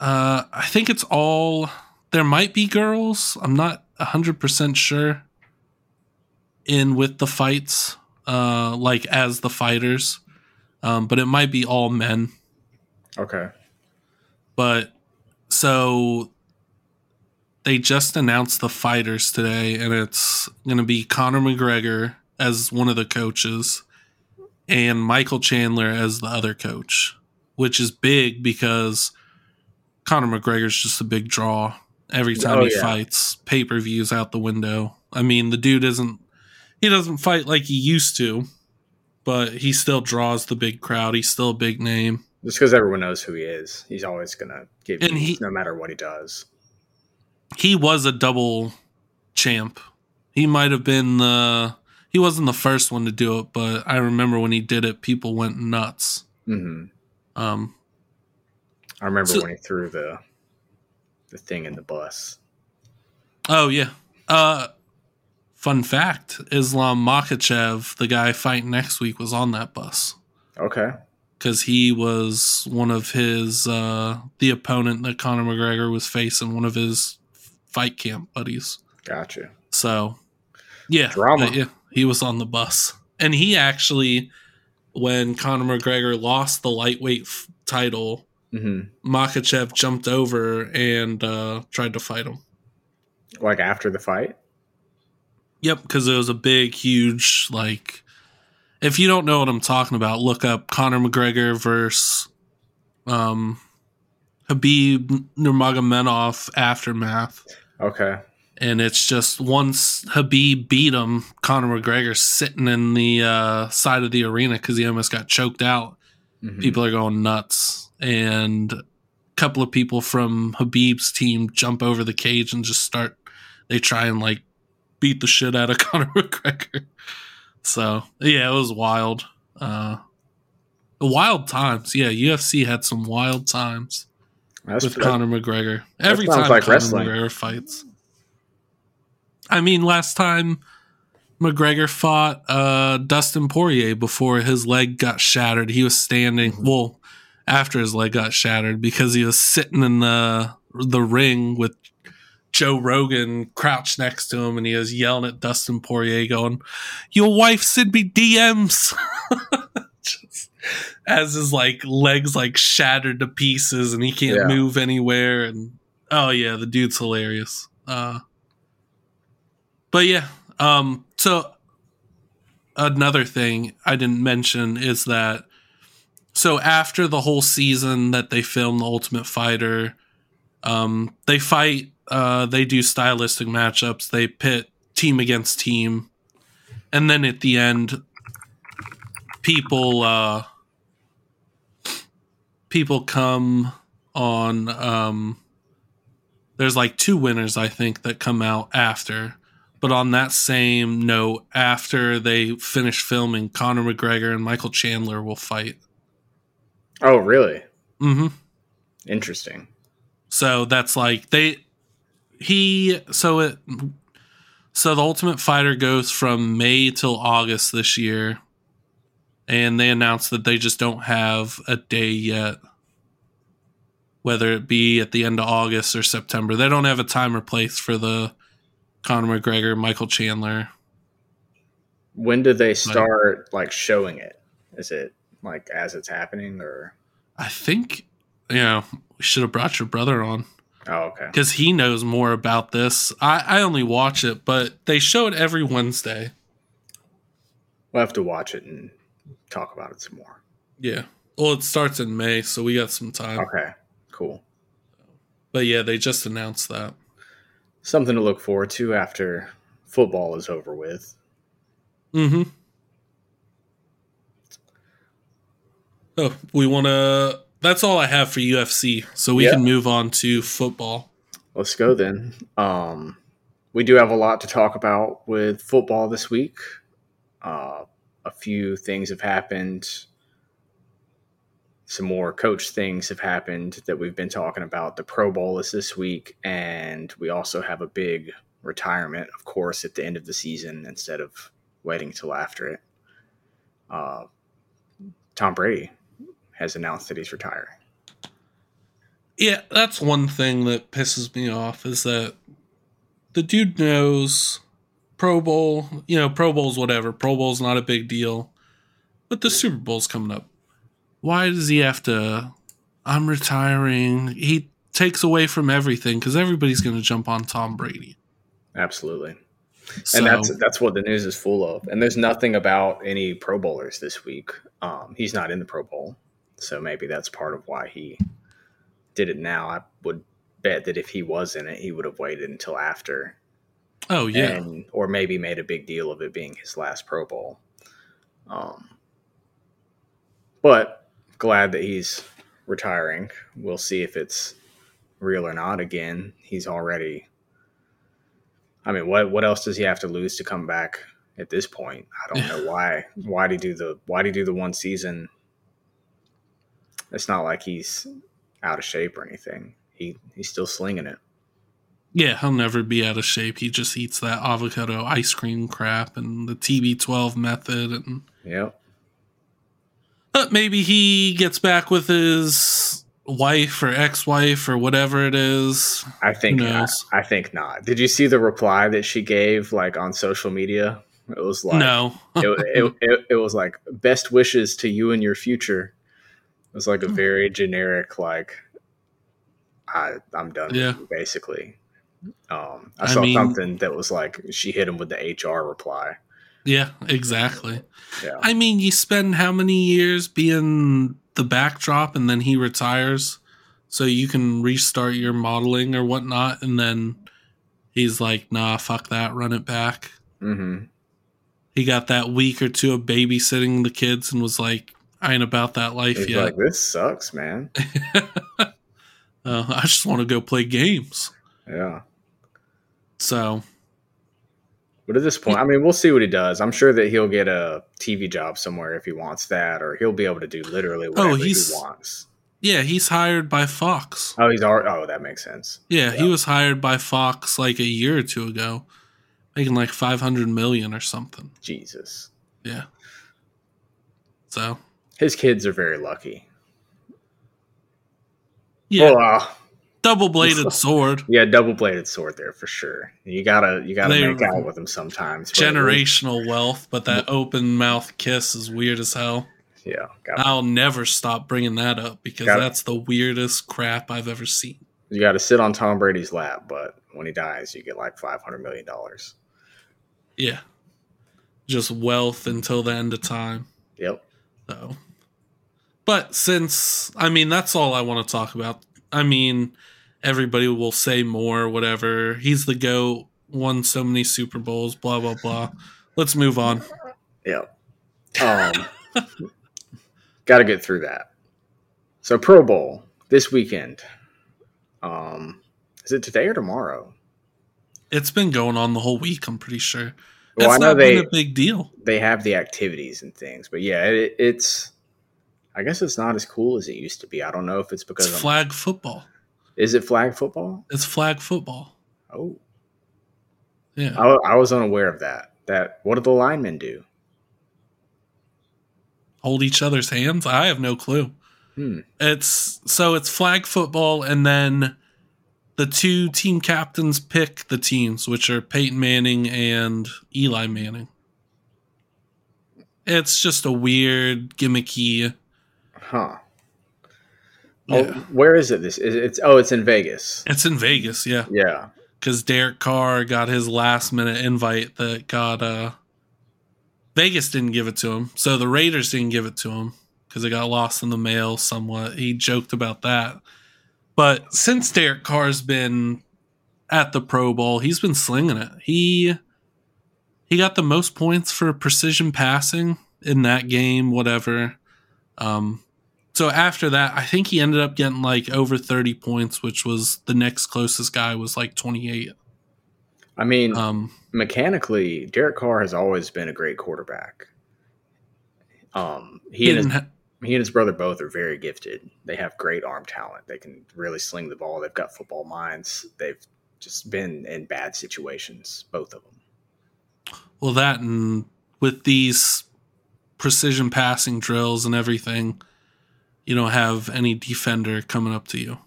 S2: uh, I think it's all, there might be girls. I'm not 100% sure in with the fights, uh, like as the fighters. Um, but it might be all men.
S3: Okay.
S2: But so they just announced the fighters today, and it's going to be Conor McGregor as one of the coaches and Michael Chandler as the other coach, which is big because Conor McGregor's just a big draw. Every oh, time
S3: Oh,
S2: he
S3: yeah.
S2: fights, pay per views out the window. I mean, the dude isn't, he doesn't fight like he used to, but he still draws the big crowd. He's still a big name.
S3: Just because everyone knows who he is, he's always gonna give
S2: And
S3: you,
S2: he-
S3: no matter what he does.
S2: he was a double champ. He might have been the he wasn't the first one to do it, but I remember when he did it, people went nuts.
S3: hmm
S2: Um,
S3: I remember
S2: So-
S3: when he threw the the thing in the bus.
S2: oh yeah. Uh, fun fact: Islam Makhachev, the guy fighting next week, was on that bus
S3: Okay.
S2: because he was one of his uh, the opponent that Conor McGregor was facing, one of his fight camp buddies.
S3: Gotcha.
S2: So, yeah,
S3: Drama.
S2: but yeah, he was on the bus, and he actually, when Conor McGregor lost the lightweight f- title,
S3: hmm
S2: Makhachev jumped over and uh, tried to fight him.
S3: Like after the fight.
S2: Yep, because it was a big, huge like. If you don't know what I'm talking about, look up Conor McGregor versus um, Khabib Nurmagomedov aftermath.
S3: Okay.
S2: And it's just once Khabib beat him, Conor McGregor sitting in the uh, side of the arena because he almost got choked out.
S3: Mhm.
S2: People are going nuts, and a couple of people from Khabib's team jump over the cage and just start. They try and like beat the shit out of Conor McGregor. So yeah, it was wild. Uh, wild times. Yeah, UFC had some wild times
S3: That's
S2: with Conor McGregor. Every time
S3: like
S2: Conor
S3: wrestling.
S2: McGregor fights. I mean, last time McGregor fought uh, Dustin Poirier before his leg got shattered, he was standing.
S3: Mhm.
S2: Well, after his leg got shattered, because he was sitting in the the ring with Joe Rogan crouched next to him, and he was yelling at Dustin Poirier, going, "Your wife sent me DMs." Just as his like legs like shattered to pieces, and he can't
S3: Yeah.
S2: move anywhere, and oh yeah, the dude's hilarious. Uh, but yeah, um, so another thing I didn't mention is that so after the whole season that they filmed the Ultimate Fighter, um, they fight. Uh, they do stylistic matchups. They pit team against team, and then at the end, people uh, people come on. Um, there's like two winners, I think, that come out after. But on that same note, after they finish filming, Conor McGregor and Michael Chandler will fight.
S3: Oh, really?
S2: hmm
S3: Interesting.
S2: So that's like they he so it so the Ultimate Fighter goes from May till August this year, and they announced that they just don't have a day yet. Whether it be at the end of August or September, they don't have a time or place for the Conor McGregor Michael Chandler.
S3: When do they start like showing it? Is it like as it's happening or?
S2: I think you know we should have brought your brother on.
S3: Oh, okay.
S2: because he knows more about this. I, I only watch it, but they show it every Wednesday.
S3: We'll have to watch it and talk about it some more.
S2: Yeah. Well, it starts in May, so we got some time.
S3: Okay, cool.
S2: But yeah, they just announced that.
S3: Something to look forward to after football is over with.
S2: Mm-hmm. Oh, we want to. That's all I have for UFC, so we
S3: Yeah.
S2: can move on to football.
S3: Let's go then. Um, we do have a lot to talk about with football this week. Uh, a few things have happened. Some more coach things have happened that we've been talking about. The Pro Bowl is this week, and we also have a big retirement, of course, at the end of the season instead of waiting till after it. Uh, Tom Brady has announced that he's retiring.
S2: Yeah, that's one thing that pisses me off is that the dude knows Pro Bowl, you know, Pro Bowl's whatever. Pro Bowl's not a big deal. But the Super Bowl's coming up. Why does he have to I'm retiring? He takes away from everything cuz everybody's going to jump on Tom Brady.
S3: Absolutely.
S2: So,
S3: and that's that's what the news is full of. And there's nothing about any Pro Bowlers this week. Um, he's not in the Pro Bowl, so maybe that's part of why he did it now. I would bet that if he was in it, he would have waited until after,
S2: oh yeah.
S3: and or maybe made a big deal of it being his last Pro Bowl. Um, but glad that he's retiring. We'll see if it's real or not. Again, he's already. I mean, what what else does he have to lose to come back at this point? I don't know why. Why do he do the Why do he do the one season? It's not like he's out of shape or anything. He he's still slinging it.
S2: Yeah, he'll never be out of shape. He just eats that avocado ice cream crap and the TB12 method and
S3: Yep.
S2: But maybe he gets back with his wife or ex-wife or whatever it is.
S3: I think I. I think not. Did you see the reply that she gave like on social media? It was like
S2: no.
S3: it, it, it, it was like best wishes to you and your future. It was like a very generic like I I'm done
S2: Yeah.
S3: with you, basically. Um, I
S2: I
S3: saw
S2: mean-
S3: something that was like she hit him with the HR reply.
S2: Yeah, exactly.
S3: Yeah.
S2: I mean, you spend how many years being the backdrop and then he retires so you can restart your modeling or whatnot and then he's like, "Nah, fuck that, run it back."
S3: hmm
S2: He got that week or two of babysitting the kids and was like, "I ain't about that life
S3: He's
S2: yet."
S3: like, this sucks, man.
S2: uh, I just want to go play games.
S3: Yeah.
S2: So
S3: But at this point, I mean, we'll see what he does. I'm sure that he'll get a TV job somewhere if he wants that, or he'll be able to do literally whatever he
S2: he's-
S3: wants.
S2: yeah, he's hired by Fox.
S3: Oh, he's already. Oh, that makes sense.
S2: Yeah, he was hired by Fox like a year or two ago. making like 500 million or something.
S3: Jesus.
S2: Yeah. So,
S3: His kids are very lucky.
S2: yeah,
S3: Well, uh,
S2: double bladed sword.
S3: yeah, double bladed sword there for sure. You gotta you gotta
S2: They-
S3: make out with him sometimes. at least-
S2: Generational wealth, but that open mouth kiss is weird as hell.
S3: Yeah,
S2: I'll never stop bringing that up because
S3: Got it.
S2: that's the weirdest crap I've ever seen.
S3: you gotta sit on Tom Brady's lap, but when he dies, you get like five hundred million dollars.
S2: Yeah. Just wealth until the end of time.
S3: Yep.
S2: So, but since I mean that's all I want to talk about. I mean, everybody will say more, whatever. He's the goat, won so many Super Bowls, blah blah blah. Let's move on.
S3: Yep. Um, got to get through that. So Pro Bowl this weekend. Um, is it today or tomorrow?
S2: It's been going on the whole week. I'm pretty sure.
S3: Well,
S2: it's
S3: I know
S2: not
S3: they
S2: been a big deal.
S3: they have the activities and things, but yeah, it, it's. I guess it's not as cool as it used to be. I don't know if it's because
S2: It's flag football.
S3: Is it flag football?
S2: It's flag football.
S3: Oh,
S2: Yeah.
S3: I, I was unaware of that. That what do the linemen do?
S2: Hold each other's hands. I have no clue.
S3: Hmm.
S2: It's so it's flag football, and then the two team captains pick the teams, which are Peyton Manning and Eli Manning. It's just a weird, gimmicky.
S3: Huh.
S2: Yeah.
S3: Oh, where is it? This is it's oh, it's in Vegas.
S2: It's in Vegas, yeah,
S3: Yeah.
S2: because Derek Carr got his last minute invite that got uh Vegas didn't give it to him, so the Raiders didn't give it to him because it got lost in the mail somewhat. He joked about that. But since Derek Carr's been at the Pro Bowl, he's been slinging it. He he got the most points for precision passing in that game, whatever. Um so after that, I think he ended up getting like over 30 points, which was the next closest guy was like 28.
S3: I mean,
S2: Um
S3: mechanically, Derek Carr has always been a great quarterback. Um, he and his
S2: ha-
S3: he and his brother both are very gifted. They have great arm talent. They can really sling the ball. They've got football minds. They've just been in bad situations, both of them.
S2: Well, that and with these precision passing drills and everything, you don't have any defender coming up to you.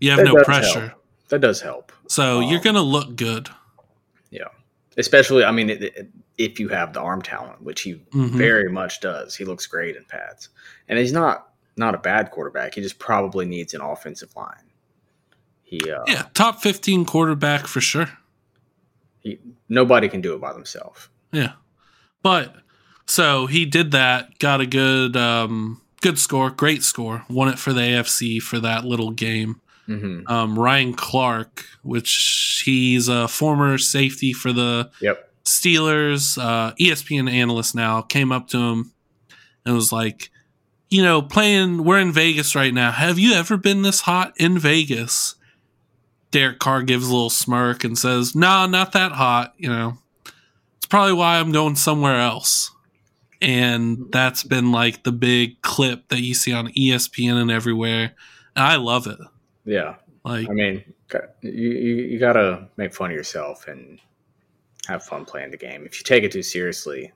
S2: You have
S3: That
S2: no pressure.
S3: help. That does help.
S2: So you're
S3: Um,
S2: going to look good. Yeah.
S3: Especially, I mean, it, it, if you have the arm talent, which he
S2: Mhm.
S3: very much does. He looks great in pads, and he's not not a bad quarterback. He just probably needs an offensive line. He, uh,
S2: Yeah, top 15 quarterback for sure.
S3: he nobody can do it by themselves.
S2: Yeah. But so he did that, got a good um good score, great score. Won it for the AFC for that little game.
S3: hmm
S2: Um Ryan Clark, which he's a former safety for the
S3: Yep.
S2: Steelers, uh, ESPN analyst now, came up to him and was like, you know, playing, we're in Vegas right now. Have you ever been this hot in Vegas? Derek Carr gives a little smirk and says, nah, not that hot. You know, it's probably why I'm going somewhere else. And mm-hmm. that's been like the big clip that you see on ESPN and everywhere. And I love it.
S3: Yeah.
S2: Like,
S3: I mean, you, you you gotta make fun of yourself and have fun playing the game. If you take it too seriously,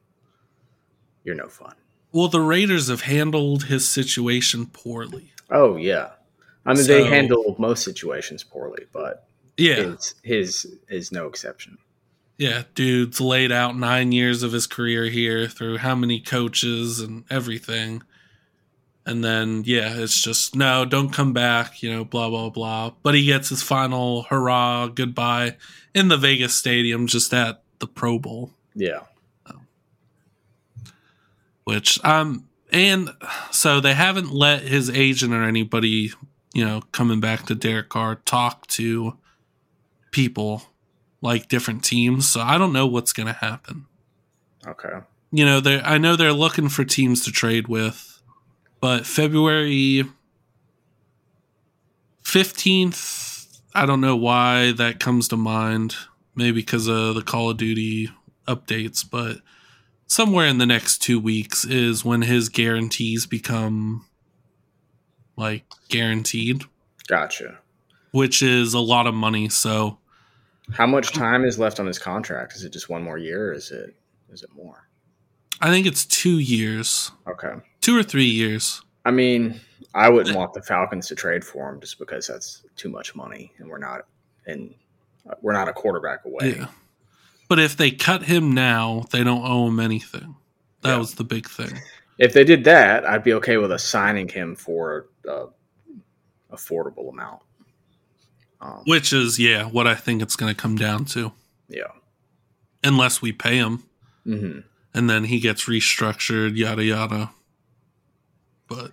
S3: you're no fun.
S2: well, the Raiders have handled his situation poorly.
S3: Oh yeah, I mean they
S2: So-
S3: handle most situations poorly, but
S2: Yeah.
S3: his his is no exception.
S2: Yeah, dude's laid out nine years of his career here through how many coaches and everything. And then, yeah, it's just, no, don't come back, you know, blah, blah, blah. But he gets his final hurrah, goodbye in the Vegas Stadium, just at the Pro Bowl,
S3: Yeah,
S2: which, um, and so they haven't let his agent or anybody, you know, coming back to Derek Carr talk to people like different teams. So I don't know what's going to happen.
S3: okay.
S2: you know, they I know they're looking for teams to trade with, but February 15th, I don't know why that comes to mind. Maybe because of the Call of Duty updates, but somewhere in the next two weeks is when his guarantees become like guaranteed,
S3: Gotcha.
S2: which is a lot of money. So
S3: How much time is left on his contract? Is it just one more year, or is it is it more?
S2: I think it's two years,
S3: Okay.
S2: two or three years.
S3: I mean, I wouldn't want the Falcons to trade for him just because that's too much money, and we're not and we're not a quarterback away.
S2: Yeah. But if they cut him now, they don't owe him anything. That
S3: Yeah.
S2: was the big thing.
S3: If they did that, I'd be okay with assigning him for a affordable amount. Um,
S2: Which is, yeah, what I think it's going to come down to.
S3: yeah.
S2: Unless we pay him
S3: hmm
S2: and then he gets restructured, yada, yada. But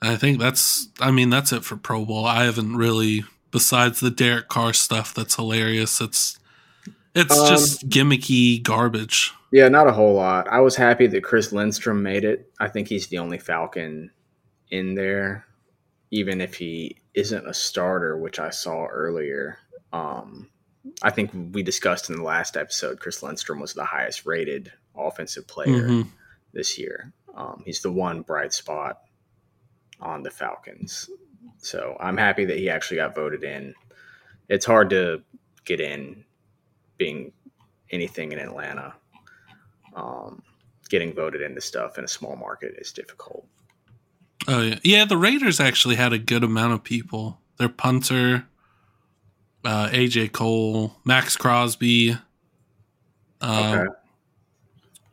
S2: I think that's, I mean, that's it for Pro Bowl. I haven't really, besides the Derek Carr stuff that's hilarious, it's, it's
S3: Um,
S2: just gimmicky garbage.
S3: Yeah, not a whole lot. I was happy that Chris Lindstrom made it. I think he's the only Falcon in there, even if he isn't a starter, which I saw earlier. Um, I think we discussed in the last episode, Chris Lindstrom was the highest rated offensive player
S2: Mhm.
S3: this year. Um, he's the one bright spot on the Falcons. So I'm happy that he actually got voted in. It's hard to get in being anything in Atlanta. Um, getting voted into stuff in a small market is difficult.
S2: Oh yeah, yeah. The Raiders actually had a good amount of people. Their punter, uh, AJ Cole, Maxx Crosby, uh,
S3: Okay.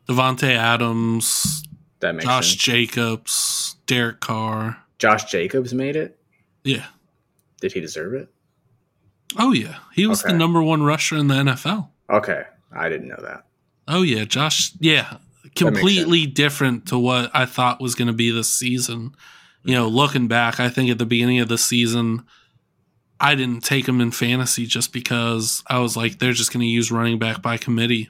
S2: Davante Adams,
S3: That makes
S2: Josh
S3: sense.
S2: Jacobs, Derek Carr.
S3: Josh Jacobs made it.
S2: Yeah.
S3: Did he deserve it?
S2: Oh yeah, he was the number one rusher in the NFL.
S3: Okay, I didn't know that.
S2: Oh yeah, Josh. Yeah, completely different to what I thought was going to be this season. You know, looking back, I think at the beginning of the season, I didn't take him in fantasy just because I was like, they're just going to use running back by committee.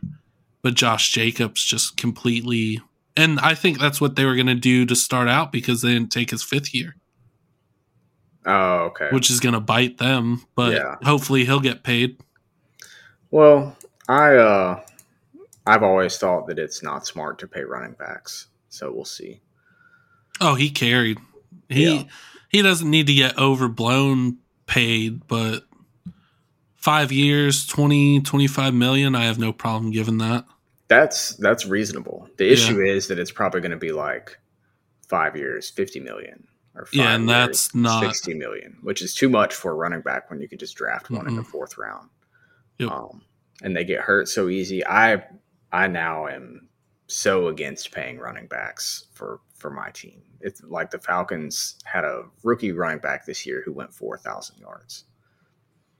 S2: But Josh Jacobs just completely, and I think that's what they were going to do to start out because they didn't take his fifth year,
S3: Oh, okay.
S2: which is going to bite them. But
S3: Yeah.
S2: hopefully he'll get paid.
S3: Well, I uh I've always thought that it's not smart to pay running backs. So we'll see.
S2: Oh, he carried. He
S3: Yeah.
S2: he doesn't need to get overblown paid, but five years, 20, 25 million, I have no problem giving that.
S3: That's that's reasonable. The
S2: Yeah.
S3: issue is that it's probably going to be like 5 years, 50 million or 5
S2: Yeah, and
S3: years,
S2: that's not-
S3: 60 million, which is too much for a running back when you could just draft one in the 4th round.
S2: Yep.
S3: Um and they get hurt so easy. I I now am so against paying running backs for for my team. It's like the Falcons had a rookie running back this year who went 4,000 yards.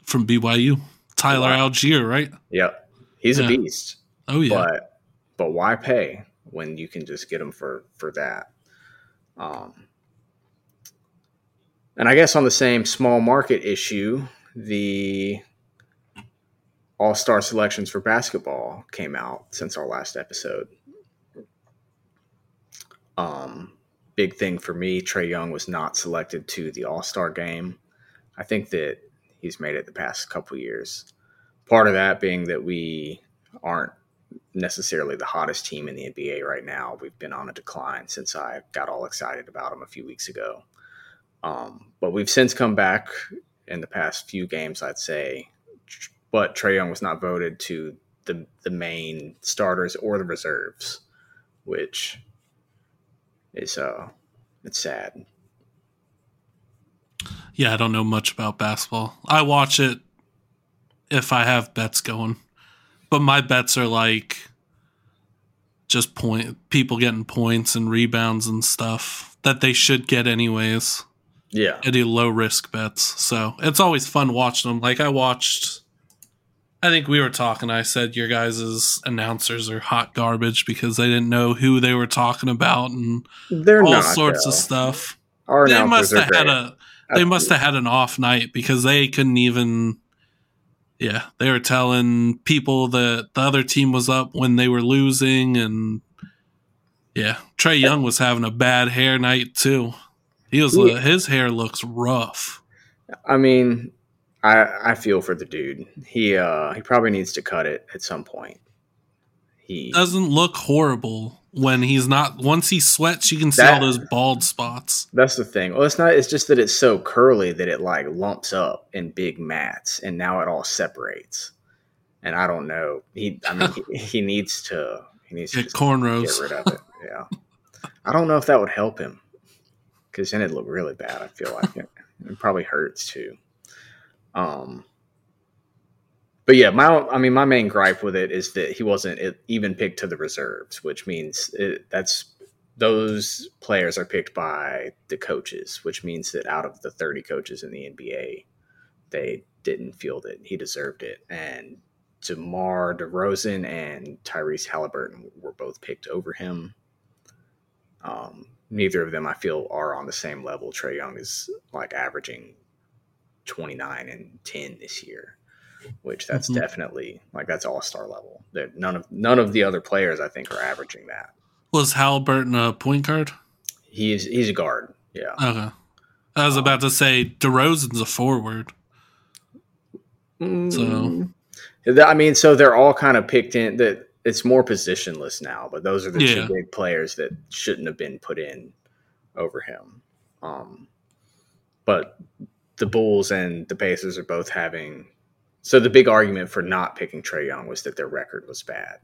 S2: From BYU. Tyler
S3: Wow.
S2: Allgeier, right?
S3: Yep. He's
S2: Yeah.
S3: a beast.
S2: Oh yeah.
S3: But but why pay when you can just get them for for that? Um and I guess on the same small market issue, the all star selections for basketball came out since our last episode. Um, big thing for me, Trae Young was not selected to the All Star game. I think that he's made it the past couple years. Part of that being that we aren't necessarily the hottest team in the NBA right now. We've been on a decline since I got all excited about them a few weeks ago. Um, but we've since come back in the past few games, I'd say. But Trae Young was not voted to the the main starters or the reserves, which is uh it's sad.
S2: yeah, I don't know much about basketball. I watch it if I have bets going. But my bets are like just point people getting points and rebounds and stuff that they should get anyways.
S3: Yeah.
S2: I do low risk bets. So it's always fun watching them. Like I watched I think we were talking, I said your guys' announcers are hot garbage because they didn't know who they were talking about and
S3: They're
S2: all
S3: not,
S2: sorts
S3: though.
S2: of stuff.
S3: Our
S2: They must have had
S3: great.
S2: a they must have had an off night because they couldn't even yeah, they were telling people that the other team was up when they were losing and yeah, Trae Young was having a bad hair night too. He was
S3: Yeah.
S2: his hair looks rough.
S3: I mean, I I feel for the dude. He uh he probably needs to cut it at some point. He
S2: Doesn't look horrible, when he's not. Once he sweats, you can see
S3: That-
S2: all those bald spots.
S3: That's the thing. Well, it's not. It's just that it's so curly that it like lumps up in big mats, and now it all separates. And I don't know. He, I mean, he, he needs to. He needs to
S2: Get
S3: just
S2: cornrows.
S3: get rid of it. Yeah. I don't know if that would help him, because then it'd look really bad. I feel like it, it probably hurts too. Um. But yeah, my I mean, my main gripe with it is that he wasn't even picked to the reserves, which means it, that's those players are picked by the coaches, which means that out of the 30 coaches in the NBA, they didn't feel that he deserved it. And DeMar DeRozan and Tyrese Halliburton were both picked over him. Um, neither of them, I feel, are on the same level. Trae Young is like averaging 29 and 10 this year, which that's
S2: Mhm.
S3: definitely like that's all star level. That none of none of the other players I think are averaging that.
S2: Was Halliburton a point guard?
S3: He's he's a guard. Yeah.
S2: Okay. I was about to say DeRozan's a forward.
S3: Mm. Th- I mean, so they're all kind of picked in. That it's more positionless now, but those are the
S2: Yeah.
S3: two big players that shouldn't have been put in over him. Um, but the Bulls and the Pacers are both having. So the big argument for not picking Trae Young was that their record was bad,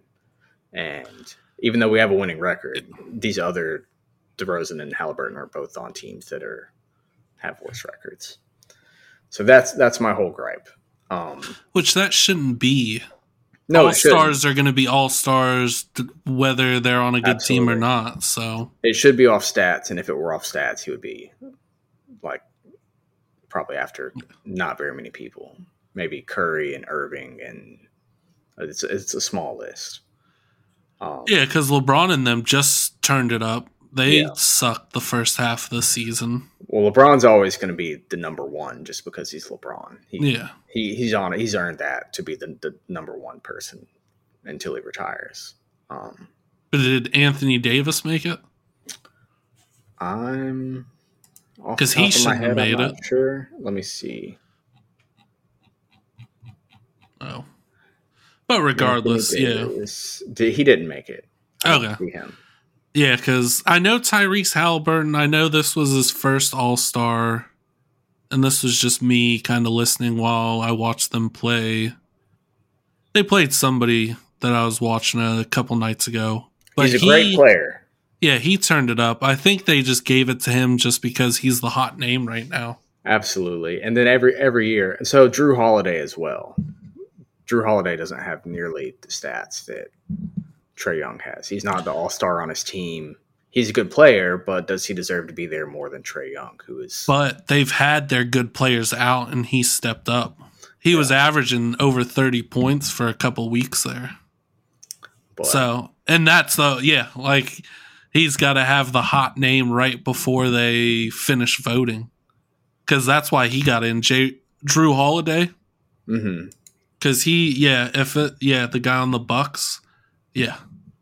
S3: and even though we have a winning record, these other DeRozan and Halliburton are both on teams that are have worse records. So that's that's my whole gripe. Um,
S2: Which that shouldn't be.
S3: no,
S2: all stars are going to be all stars, whether they're on a good team or not. So
S3: It should be off stats, and if it were off stats, he would be like probably after not very many people, maybe Curry and Irving, and it's it's a small list. Um,
S2: yeah, because LeBron and them just turned it up. They
S3: Yeah.
S2: sucked the first half of the season.
S3: Well, LeBron's always going to be the number one just because he's LeBron. He,
S2: Yeah,
S3: he he's on he's earned that to be the, the number one person until he retires. Um,
S2: but did Anthony Davis make it?
S3: I'm because
S2: he shouldn't have made it.
S3: Sure, let me see.
S2: Oh, but regardless, yeah,
S3: he didn't make it. I
S2: Okay. yeah, because I know Tyrese Halliburton. I know this was his first All Star, and this was just me kind of listening while I watched them play. They played somebody that I was watching a couple nights ago.
S3: But He's a great player.
S2: Yeah, he turned it up. I think they just gave it to him just because he's the hot name right now.
S3: Absolutely. And then every every year. So Jrue Holiday as well. Jrue Holiday doesn't have nearly the stats that Trae Young has. He's not the all star on his team. He's a good player, but does he deserve to be there more than Trae Young, who is
S2: But they've had their good players out and he stepped up. He was averaging over 30 points for a couple weeks there.
S3: but,
S2: So, and that's the, yeah, like he's got to have the hot name right before they finish voting. Cause that's why he got in. J- Jrue Holiday.
S3: Mhm.
S2: Cause he, yeah, if it, yeah, the guy on the Bucks, yeah,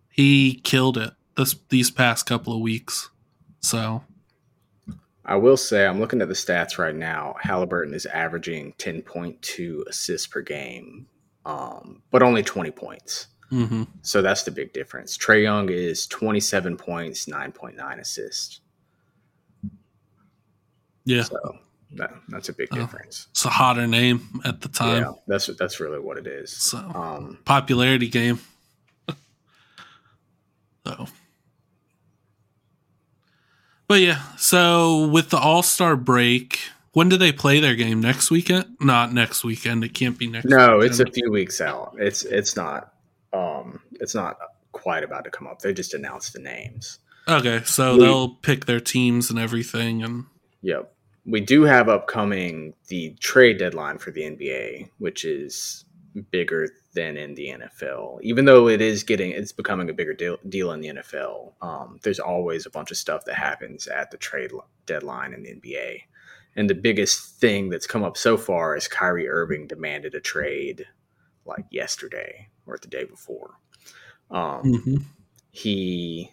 S2: he killed it this these past couple of weeks. So,
S3: I will say I'm looking at the stats right now. Halliburton is averaging 10.2 assists per game, um, but only 20 points.
S2: Hmm
S3: So that's the big difference. Trae Young is 27 points, 9.9 assists.
S2: yeah,
S3: So that, that's a big
S2: Oh.
S3: difference.
S2: it's a hotter name at the time.
S3: Yeah, that's that's really what it is.
S2: So,
S3: Um,
S2: popularity game. so, but yeah, so with the All Star break, when do they play their game? Next weekend? Not next weekend. It can't be next.
S3: no, it's a few weeks out. It's it's not um, it's not quite about to come up. They just announced the names.
S2: okay. So
S3: We-
S2: they'll pick their teams and everything, and
S3: Yep. We do have upcoming the trade deadline for the NBA, which is bigger than in the NFL. Even though it is getting, it's becoming a bigger deal, deal in the NFL. Um, there's always a bunch of stuff that happens at the trade deadline in the NBA. And the biggest thing that's come up so far is Kyrie Irving demanded a trade like yesterday or the day before. Um,
S2: Mhm.
S3: he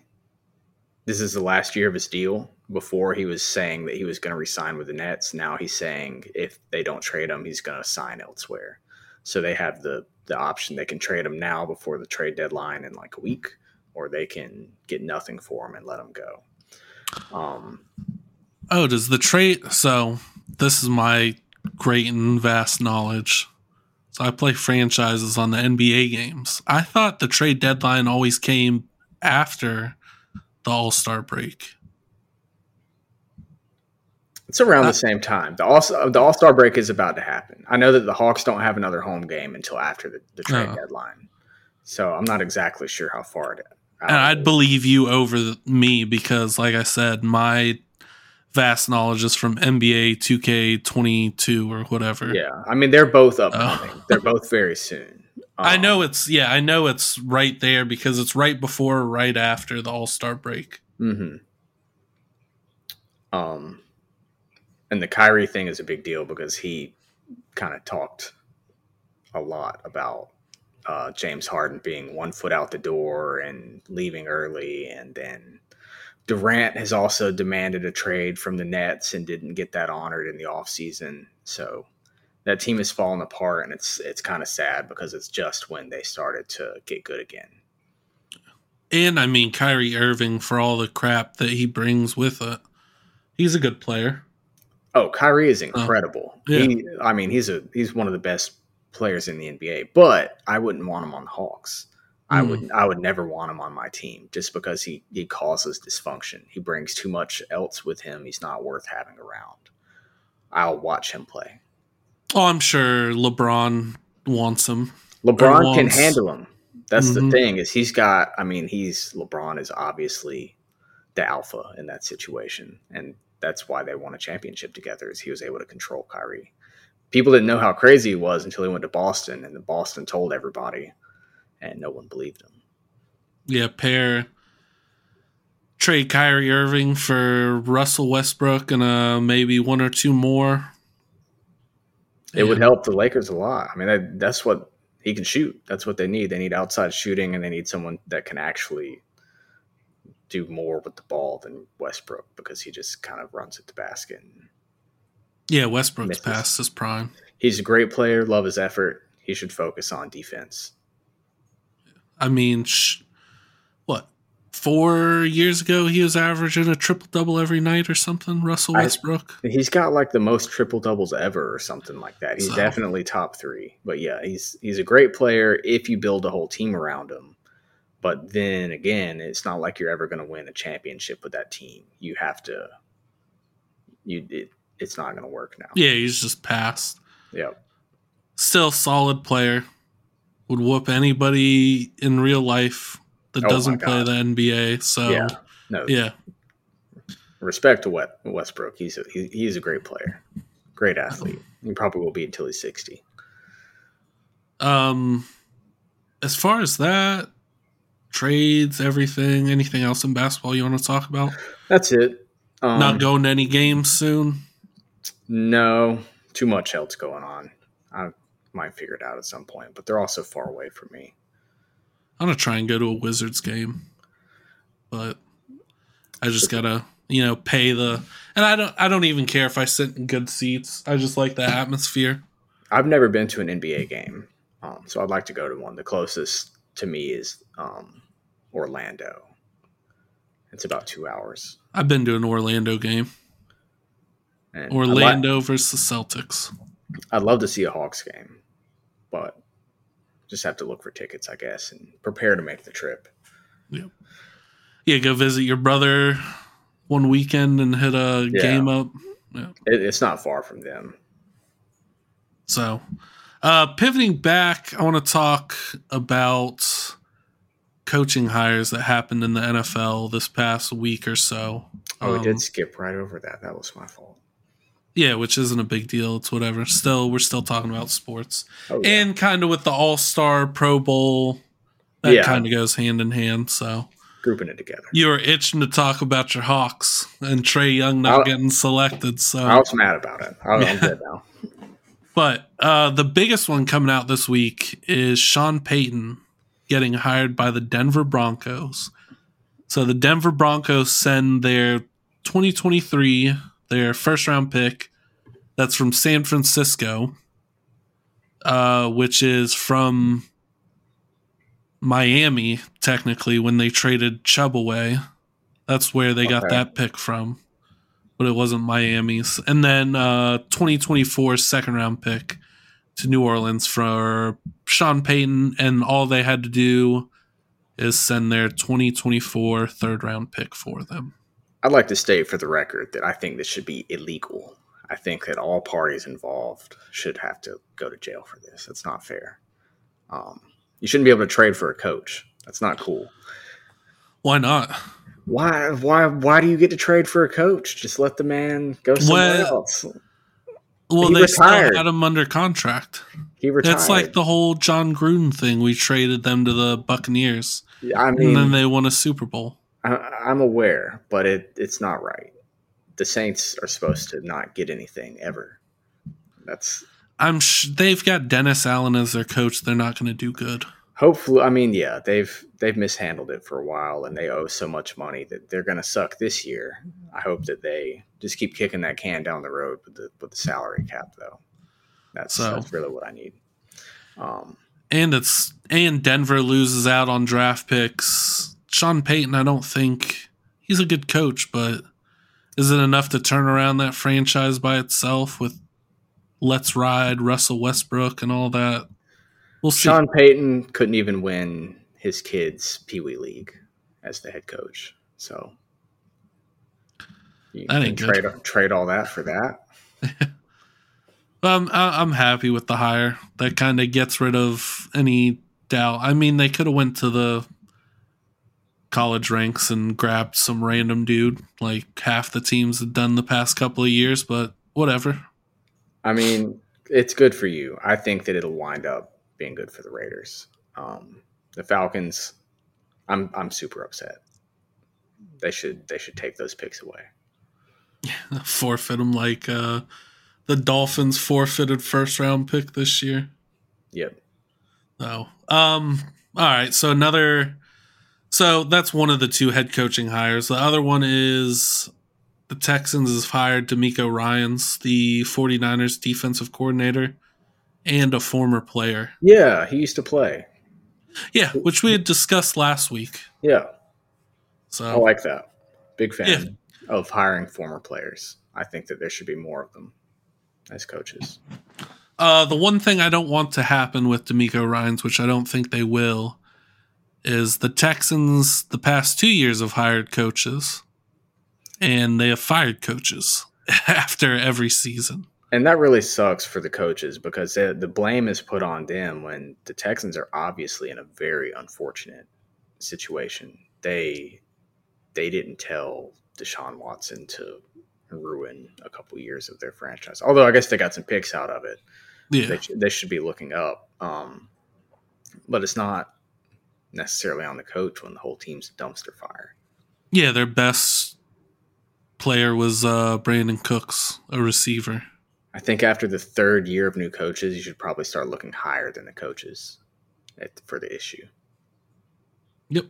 S3: this is the last year of his deal. Before he was saying that he was going to resign with the Nets. Now he's saying if they don't trade him, he's going to sign elsewhere. So they have the the option they can trade him now before the trade deadline in like a week, or they can get nothing for him and let him go. Um,
S2: Oh, does the trade? So this is my great and vast knowledge. So I play franchises on the NBA games. I thought the trade deadline always came after the All Star break.
S3: it's around
S2: Uh,
S3: the same time. The all the All Star break is about to happen. I know that the Hawks don't have another home game until after the, the trade
S2: Oh.
S3: deadline, so I'm not exactly sure how far it. out
S2: And I'd believe you over me because, like I said, my vast knowledge is from NBA 2K22 or whatever.
S3: Yeah, I mean they're both upcoming. They're both very soon.
S2: I
S3: Um,
S2: know it's yeah, I know it's right there because it's right before, or right after the All Star break.
S3: hmm Um, and the Kyrie thing is a big deal because he kind of talked a lot about uh, James Harden being one foot out the door and leaving early, and then Durant has also demanded a trade from the Nets and didn't get that honored in the offseason. So that team has fallen apart, and it's it's kind of sad because it's just when they started to get good again.
S2: And I mean Kyrie Irving for all the crap that he brings with it. He's a good player.
S3: Oh, Kyrie is oh. incredible.
S2: yeah.
S3: He, I mean, he's a he's one of the best players in the NBA. But I wouldn't want him on the Hawks. I
S2: Mm.
S3: would I would never want him on my team just because he he causes dysfunction. He brings too much else with him. He's not worth having around. I'll watch him play.
S2: Oh, I'm sure LeBron wants him.
S3: LeBron can handle him. That's the
S2: Mhm.
S3: thing is he's got. I mean, he's LeBron is obviously the alpha in that situation, and that's why they won a championship together. Is he was able to control Kyrie. People didn't know how crazy he was until he went to Boston, and Boston told everybody, and no one believed him.
S2: Yeah, pair trade Kyrie Irving for Russell Westbrook and uh maybe one or two more.
S3: It would help the Lakers a lot. I mean, that, that's what he can shoot. That's what they need. They need outside shooting, and they need someone that can actually do more with the ball than Westbrook because he just kind of runs at the basket.
S2: Yeah, Westbrook's
S3: Misses.
S2: past his prime.
S3: he's a great player. Love his effort. He should focus on defense.
S2: I mean, sh- what? Four years ago, he was averaging a triple double every night or something. Russell
S3: I-
S2: Westbrook.
S3: He's got like the most triple doubles ever, or something like that. He's
S2: So-
S3: definitely top three. But yeah, he's he's a great player if you build a whole team around him. But then again, it's not like you're ever going to win a championship with that team. You have to. You it, it's not going to work now.
S2: yeah, he's just past.
S3: Yep.
S2: Still solid player. Would whoop anybody in real life that
S3: Oh
S2: doesn't play the NBA. So
S3: yeah. No.
S2: Yeah.
S3: Respect to Westbrook. He's a, he, he's a great player, great athlete. He probably will be until he's sixty.
S2: Um, as far as that, trades, everything, anything else in basketball you want to talk about?
S3: That's it. Um,
S2: Not going to any games soon.
S3: No, too much else going on. I might figure it out at some point, but they're also far away from me.
S2: I'm gonna try and go to a Wizards game, but I just gotta you know pay the and I don't I don't even care if I sit in good seats. I just like the atmosphere.
S3: I've never been to an NBA game, um, so I'd like to go to one. The closest to me is um, Orlando. It's about two hours.
S2: I've been to an Orlando game.
S3: And
S2: Orlando versus the Celtics.
S3: I'd love to see a Hawks game, but just have to look for tickets, I guess, and prepare to make the trip.
S2: Yeah, Yeah, go visit your brother one weekend and hit a
S3: Yeah.
S2: game up.
S3: It, it's not far from them.
S2: So, uh, pivoting back, I want to talk about coaching hires that happened in the NFL this past week or so.
S3: Oh, we
S2: Um,
S3: did skip right over that. That was my fault.
S2: Yeah, which isn't a big deal. It's whatever. Still, we're still talking about sports.
S3: Oh, yeah.
S2: And kind of with the All Star Pro Bowl, that
S3: Yeah.
S2: kind of goes hand in hand. So
S3: grouping it together.
S2: you were itching to talk about your Hawks and Trae Young not
S3: I'll-
S2: getting selected. So
S3: I was mad about it. I, I'm good now.
S2: But uh, the biggest one coming out this week is Sean Payton getting hired by the Denver Broncos. So the Denver Broncos send their 2023, their first round pick, that's from San Francisco, uh, which is from Miami technically when they traded Chubb away. That's where they got that pick from. But it wasn't Miami's. And then uh 2024 second round pick to New Orleans for Sean Payton and all they had to do is send their 2024 third round pick for them.
S3: I'd like to state for the record that I think this should be illegal. I think that all parties involved should have to go to jail for this. That's not fair. Um, you shouldn't be able to trade for a coach. That's not cool.
S2: Why not?
S3: Why? Why? Why do you get to trade for a coach? Just let the man go somewhere
S2: Well,
S3: else.
S2: Well,
S3: He
S2: they
S3: retired.
S2: still had him under contract.
S3: He retired.
S2: It's like the whole Jon Gruden thing. We traded them to the Buccaneers,
S3: I
S2: and then they won a Super Bowl.
S3: I, I'm aware, but it it's not right. The Saints are supposed to not get anything ever. That's
S2: I'm sh- they've got Dennis Allen as their coach. They're not going to do good.
S3: hopefully. I mean, yeah, they've they've mishandled it for a while, and they owe so much money that they're going to suck this year. I hope that they just keep kicking that can down the road with the with the salary cap, though. That's
S2: So-
S3: that's really what I need. Um,
S2: And it's and Denver loses out on draft picks. Sean Payton, I don't think he's a good coach, but is it enough to turn around that franchise by itself with Let's Ride, Russell Westbrook, and all that? We'll see.
S3: Sean Payton couldn't even win his kids' Pee Wee League as the head coach. So you
S2: That ain't
S3: can
S2: good.
S3: trade trade all that for that.
S2: Um, I- I'm happy with the hire. That kind of gets rid of any doubt. I mean, they could have went to the college ranks and grabbed some random dude like half the teams have done the past couple of years, but whatever.
S3: I mean, it's good for you. I think that it'll wind up being good for the Raiders. Um, the Falcons, I'm I'm super upset. They should they should take those picks away.
S2: Forfeit them like uh, the Dolphins forfeited first round pick this year.
S3: Yep.
S2: Oh, um, all right. So another, so that's one of the two head coaching hires. The other one is the Texans has hired DeMeco Ryans, the 49ers defensive coordinator, and a former player.
S3: Yeah, he used to play.
S2: Yeah, which we had discussed last week.
S3: Yeah, I like that. Big fan
S2: Yeah.
S3: of hiring former players. I think that there should be more of them as coaches.
S2: Uh, the one thing I don't want to happen with DeMeco Ryans, which I don't think they will, is the Texans the past two years have hired coaches, and they have fired coaches after every season.
S3: And that really sucks for the coaches because they, the blame is put on them when the Texans are obviously in a very unfortunate situation. They they didn't tell Deshaun Watson to ruin a couple years of their franchise. Although I guess they got some picks out of it.
S2: Yeah,
S3: They, they should be looking up. Um, but it's not necessarily on the coach when the whole team's a dumpster fire.
S2: yeah. Their best player was uh, Brandin Cooks, a receiver.
S3: I think after the third year of new coaches, you should probably start looking higher than the coaches at, for the issue.
S2: Yep.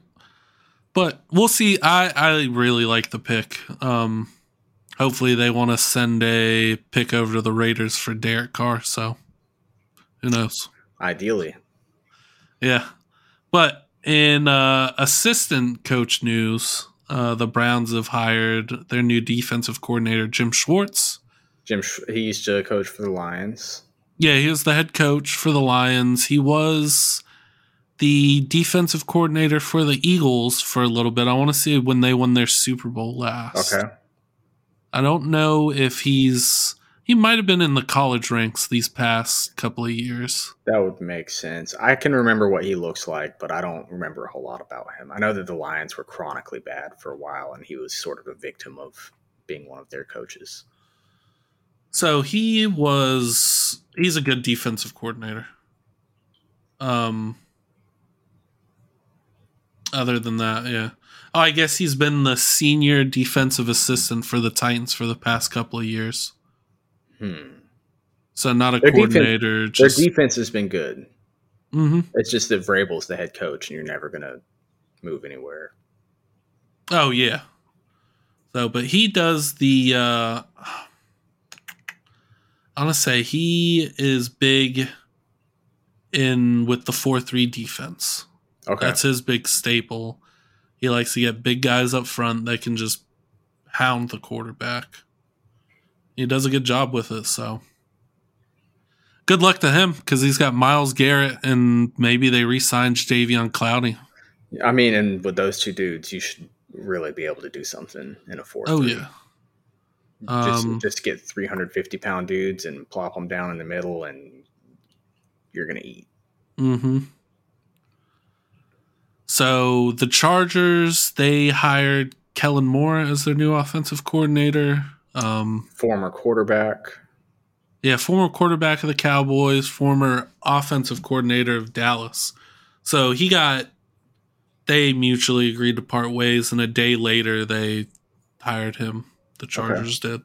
S2: But we'll see. I, I really like the pick. Um, hopefully they want to send a pick over to the Raiders for Derek Carr. So who knows?
S3: Ideally,
S2: Yeah. But in uh, assistant coach news, uh, the Browns have hired their new defensive coordinator, Jim Schwartz.
S3: Jim, he used to coach for the Lions.
S2: Yeah, he was the head coach for the Lions. He was the defensive coordinator for the Eagles for a little bit. I want to see when they won their Super Bowl last.
S3: Okay.
S2: I don't know if he's he might have been in the college ranks these past couple of years.
S3: That would make sense. I can remember what he looks like, but I don't remember a whole lot about him. I know that the Lions were chronically bad for a while, and he was sort of a victim of being one of their coaches.
S2: So he was he's a good defensive coordinator. Um other than that, yeah. Oh, I guess he's been the senior defensive assistant for the Titans for the past couple of years.
S3: Hmm.
S2: So not a
S3: Their defense-
S2: coordinator,
S3: Their defense has been good.
S2: hmm
S3: It's just that Vrabel's the head coach, and you're never going to move anywhere.
S2: Oh yeah. So, but he does the. uh I want to say he is big in with the four three defense.
S3: Okay.
S2: That's his big staple. He likes to get big guys up front that can just hound the quarterback. He does a good job with it, so good luck to him because he's got Myles Garrett and maybe they re-signed Jadeveon Clowney.
S3: I mean, and with those two dudes, you should really be able to do something in a four.
S2: Oh yeah,
S3: just,
S2: Um,
S3: just get 350 pound dudes and plop them down in the middle, and you're gonna eat.
S2: Mm-hmm. So the Chargers they hired Kellen Moore as their new offensive coordinator. Um,
S3: Former quarterback.
S2: yeah, former quarterback of the Cowboys, former offensive coordinator of Dallas. So he got. They mutually agreed to part ways, and a day later they hired him. The Chargers did.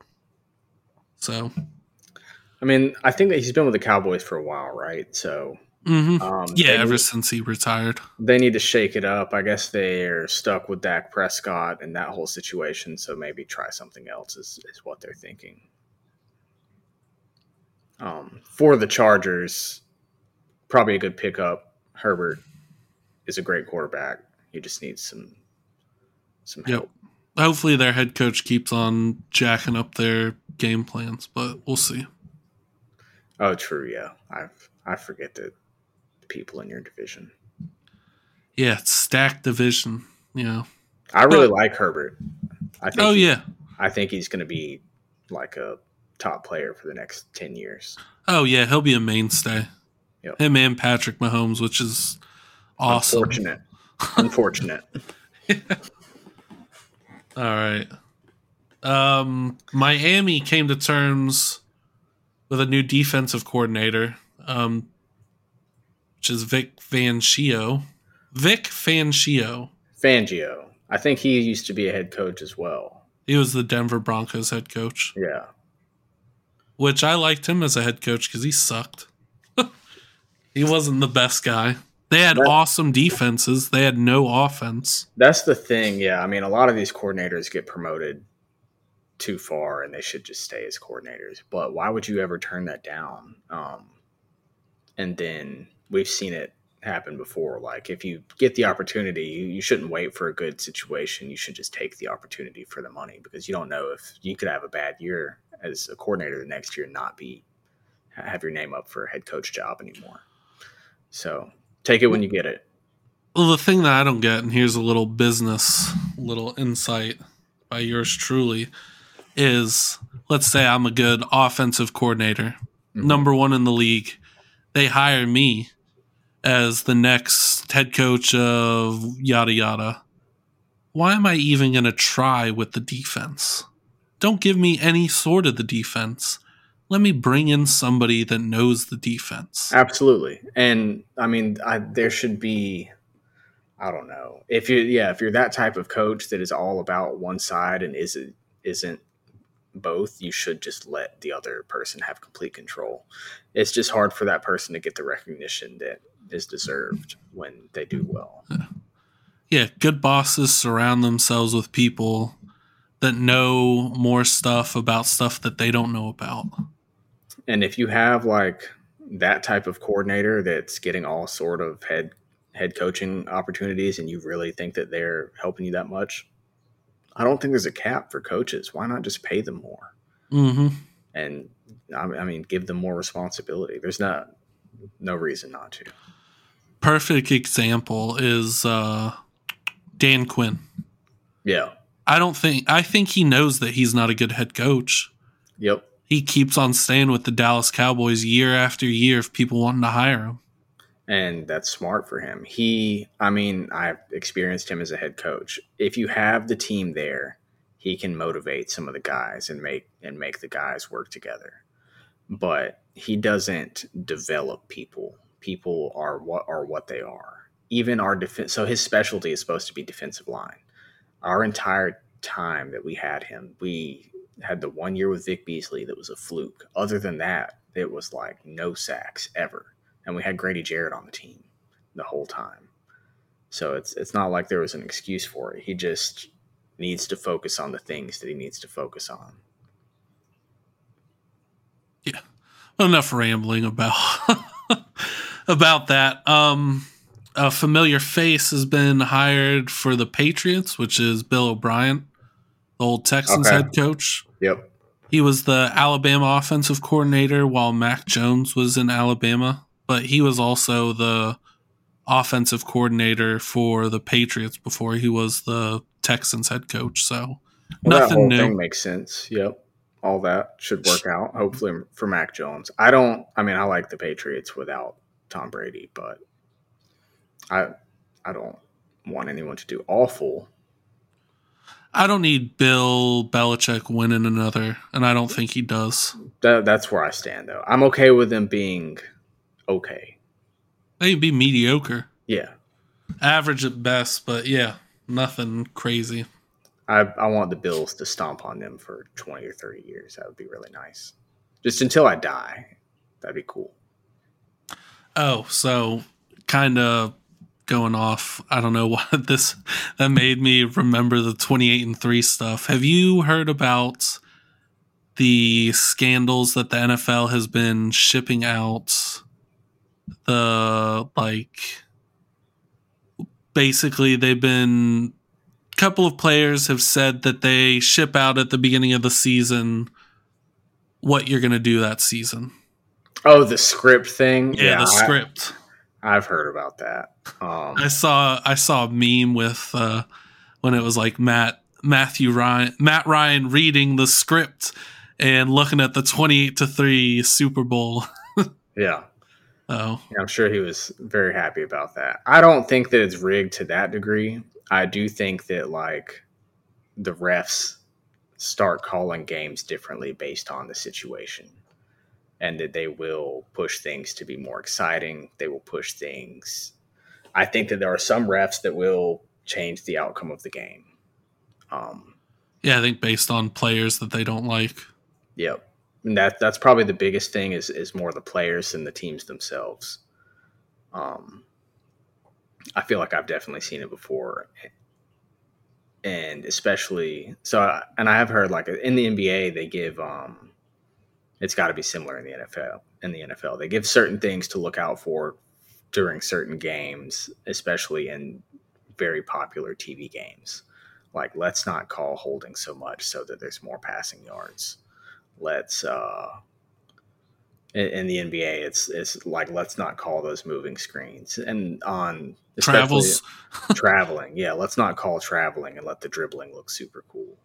S2: So,
S3: I mean, I think that he's been with the Cowboys for a while, right? So
S2: mhm.
S3: um,
S2: yeah, ever
S3: need,
S2: since he retired.
S3: they need to shake it up. I guess they're stuck with Dak Prescott and that whole situation. So maybe try something else is, is what they're thinking. Um, for the Chargers, probably a good pickup. Herbert is a great quarterback. He just needs some some
S2: Yep.
S3: help.
S2: Hopefully, their head coach keeps on jacking up their game plans, but we'll see.
S3: Oh, true. Yeah, I I forget the people in your division.
S2: Yeah, it's stacked division. You know.
S3: I really
S2: But-
S3: like Herbert. I think
S2: Oh
S3: he-
S2: yeah.
S3: I think he's going to be like a top player for the next ten years.
S2: Oh yeah. He'll be a mainstay.
S3: Yep.
S2: Him and Patrick Mahomes, which is awesome.
S3: Unfortunate. Unfortunate.
S2: All right. Um, Miami came to terms with a new defensive coordinator, um, which is Vic Fangio. Vic Fangio.
S3: Fangio. I think he used to be a head coach as well.
S2: He was the Denver Broncos head coach,
S3: Yeah.
S2: which I liked him as a head coach because he sucked. he wasn't the best guy. They had awesome defenses. They had no offense.
S3: That's the thing. Yeah. I mean, a lot of these coordinators get promoted too far and they should just stay as coordinators. But why would you ever turn that down? Um, and then we've seen it happen before. Like, if you get the opportunity, you, you shouldn't wait for a good situation. You should just take the opportunity for the money because you don't know if you could have a bad year as a coordinator the next year and not be have your name up for a head coach job anymore. So take it when you get it.
S2: Well, the thing that I don't get, and here's a little business, little insight by yours truly, is let's say I'm a good offensive coordinator,
S3: Mhm.
S2: number one in the league. They hire me as the next head coach of yada yada. Why am I even going to try with the defense? Don't give me any sort of the defense. Let me bring in somebody that knows the defense.
S3: Absolutely. And I mean, I, there should be, I don't know, if you, yeah, if you're that type of coach that is all about one side and isn't isn't both, you should just let the other person have complete control. It's just hard for that person to get the recognition that is deserved when they do well.
S2: yeah, good bosses surround themselves with people that know more stuff about stuff that they don't know about.
S3: And if you have like that type of coordinator that's getting all sort of head head coaching opportunities and you really think that they're helping you that much, I don't think there's a cap for coaches. Why not just pay them more?
S2: hmm
S3: And I I mean, give them more responsibility. There's not no reason not to.
S2: Perfect example is uh, Dan Quinn.
S3: Yeah.
S2: I don't think I think he knows that he's not a good head coach.
S3: Yep.
S2: He keeps on staying with the Dallas Cowboys year after year if people wanting to hire him.
S3: and that's smart for him. He, I mean, I've experienced him as a head coach. If you have the team there, he can motivate some of the guys and make and make the guys work together. But he doesn't develop people. People are what are what they are. Even our defense. So his specialty is supposed to be defensive line. Our entire time that we had him, we had the one year with Vic Beasley that was a fluke. Other than that, it was like no sacks ever and we had Grady Jarrett on the team the whole time. So it's it's not like there was an excuse for it. He just needs to focus on the things that he needs to focus on. Yeah.
S2: Enough rambling about about that. Um, a familiar face has been hired for the Patriots, which is Bill O'Brien, the old Texans
S3: Okay.
S2: head coach.
S3: Yep.
S2: He was the Alabama offensive coordinator while Mac Jones was in Alabama, but he was also the offensive coordinator for the Patriots before he was the Texans head coach. So
S3: Well,
S2: nothing new.
S3: thing makes sense. Yep. All that should work out, hopefully, for Mac Jones. I don't, I mean, I like the Patriots without Tom Brady, but I, I don't want anyone to do awful.
S2: I don't need Bill Belichick winning another, and I don't think he does.
S3: That, that's where I stand, though. I'm okay with them being okay.
S2: They'd be mediocre,
S3: Yeah.
S2: average at best, but yeah, nothing crazy.
S3: I, I want the Bills to stomp on them for 20 or 30 years. That would be really nice. Just until I die. That'd be cool.
S2: Oh, so kind of going off. I don't know what this that made me remember the 28 and 3 stuff. Have you heard about the scandals that the NFL has been shipping out the like basically they've been a couple of players have said that they ship out at the beginning of the season what you're going to do that season.
S3: Oh, the script thing?
S2: Yeah, the
S3: I-
S2: script.
S3: I've heard about that. Um,
S2: I saw I saw a meme with uh, when it was like Matt Matthew Ryan Matt Ryan reading the script and looking at the twenty eight to three Super Bowl.
S3: yeah.
S2: Oh,
S3: Yeah, I'm sure he was very happy about that. I don't think that it's rigged to that degree. I do think that like the refs start calling games differently based on the situation. And that they will push things to be more exciting. They will push things. I think that there are some refs that will change the outcome of the game. Um,
S2: yeah, I think based on players that they don't like.
S3: Yep. And that that's probably the biggest thing is is more the players than the teams themselves. Um I feel like I've definitely seen it before. And especially so and I have heard like in the NBA they give um it's got to be similar in the NFL. In the NFL, they give certain things to look out for during certain games, especially in very popular TV games. Like let's not call holding so much so that there's more passing yards let's uh in, in the NBA it's it's like let's not call those moving screens and on
S2: Travels.
S3: traveling yeah let's not call traveling and let the dribbling look super cool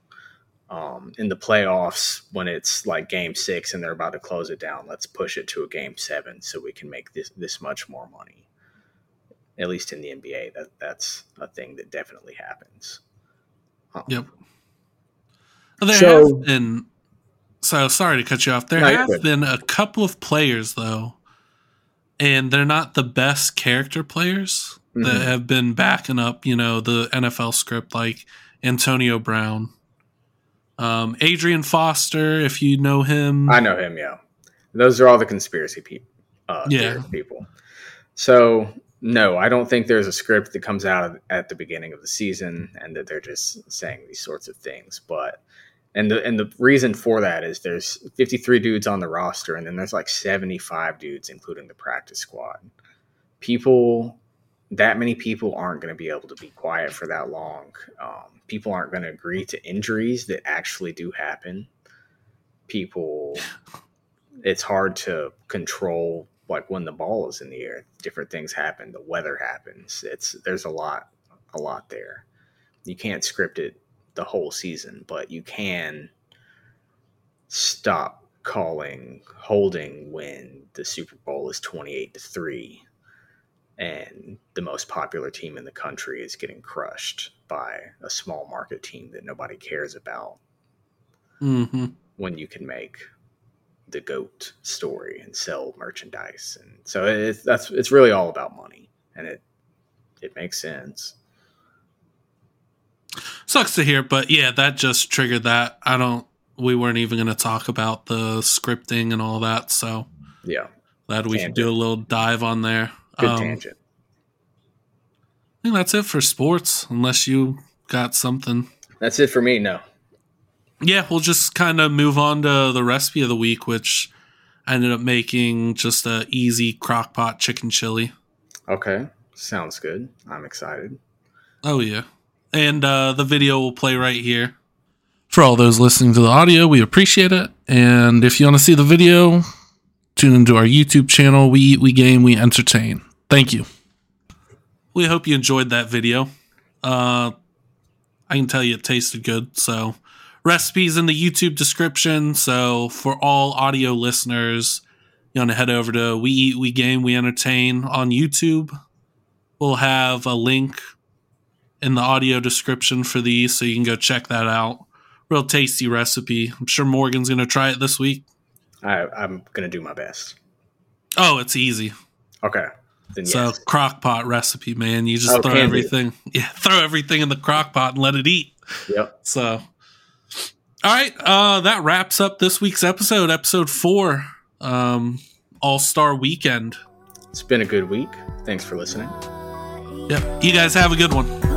S3: um in the playoffs when it's like game 6 and they're about to close it down let's push it to a game 7 so we can make this this much more money at least in the NBA that that's a thing that definitely happens Um,
S2: Yep. There
S3: So-
S2: have been so sorry to cut you off. There
S3: No,
S2: have been a couple of players though, and they're not the best character players that
S3: Mhm.
S2: have been backing up, you know, the NFL script like Antonio Brown. Um, Adrian Foster, if you know him.
S3: I know him, yeah. Those are all the conspiracy people. Uh,
S2: Yeah.
S3: people. So no, I don't think there's a script that comes out at the beginning of the season and that they're just saying these sorts of things. But and the and the reason for that is there's 53 dudes on the roster and then there's like 75 dudes, including the practice squad. People, that many people aren't going to be able to be quiet for that long. Um, people aren't going to agree to injuries that actually do happen. People it's hard to control like when the ball is in the air. Different things happen. The weather happens. It's there's a lot a lot there. You can't script it the whole season but you can stop calling holding when the super bowl is 28 to 3 and the most popular team in the country is getting crushed by a small market team that nobody cares about
S2: hmm
S3: when you can make the goat story and sell merchandise and so it's that's it's really all about money and it it makes sense
S2: Sucks to hear, but yeah, that just triggered that. I don't. We weren't even going to talk about the scripting and all that, so
S3: yeah
S2: glad we could do a little dive on there.
S3: Good
S2: Um,
S3: tangent
S2: I think that's it for sports, unless you got something.
S3: that's it for me no
S2: Yeah, we'll just kind of move on to the recipe of the week, which I ended up making just a easy crock pot chicken chili.
S3: okay Sounds good. I'm excited.
S2: Oh yeah. And uh, the video will play right here. For all those listening to the audio, we appreciate it. And if you want to see the video, tune into our YouTube channel. We eat, we game, we entertain. Thank you. We hope you enjoyed that video. Uh, I can tell you it tasted good. So, recipes in the YouTube description. So, for all audio listeners, you want to head over to We Eat, We Game, We Entertain on YouTube. We'll have a link in the audio description for these so you can go check that out. Real tasty recipe. I'm sure Morgan's going to try it this week.
S3: I, I'm gonna do my best.
S2: Oh, it's easy.
S3: Okay. Then
S2: So
S3: yes.
S2: crock pot recipe, man. You just
S3: Oh,
S2: throw everything, yeah, throw everything in the crock pot and let it eat.
S3: Yep.
S2: So, all right, uh, that wraps up this week's episode, episode four, um, All Star Weekend.
S3: It's been a good week. Thanks for listening.
S2: Yep, you guys have a good one.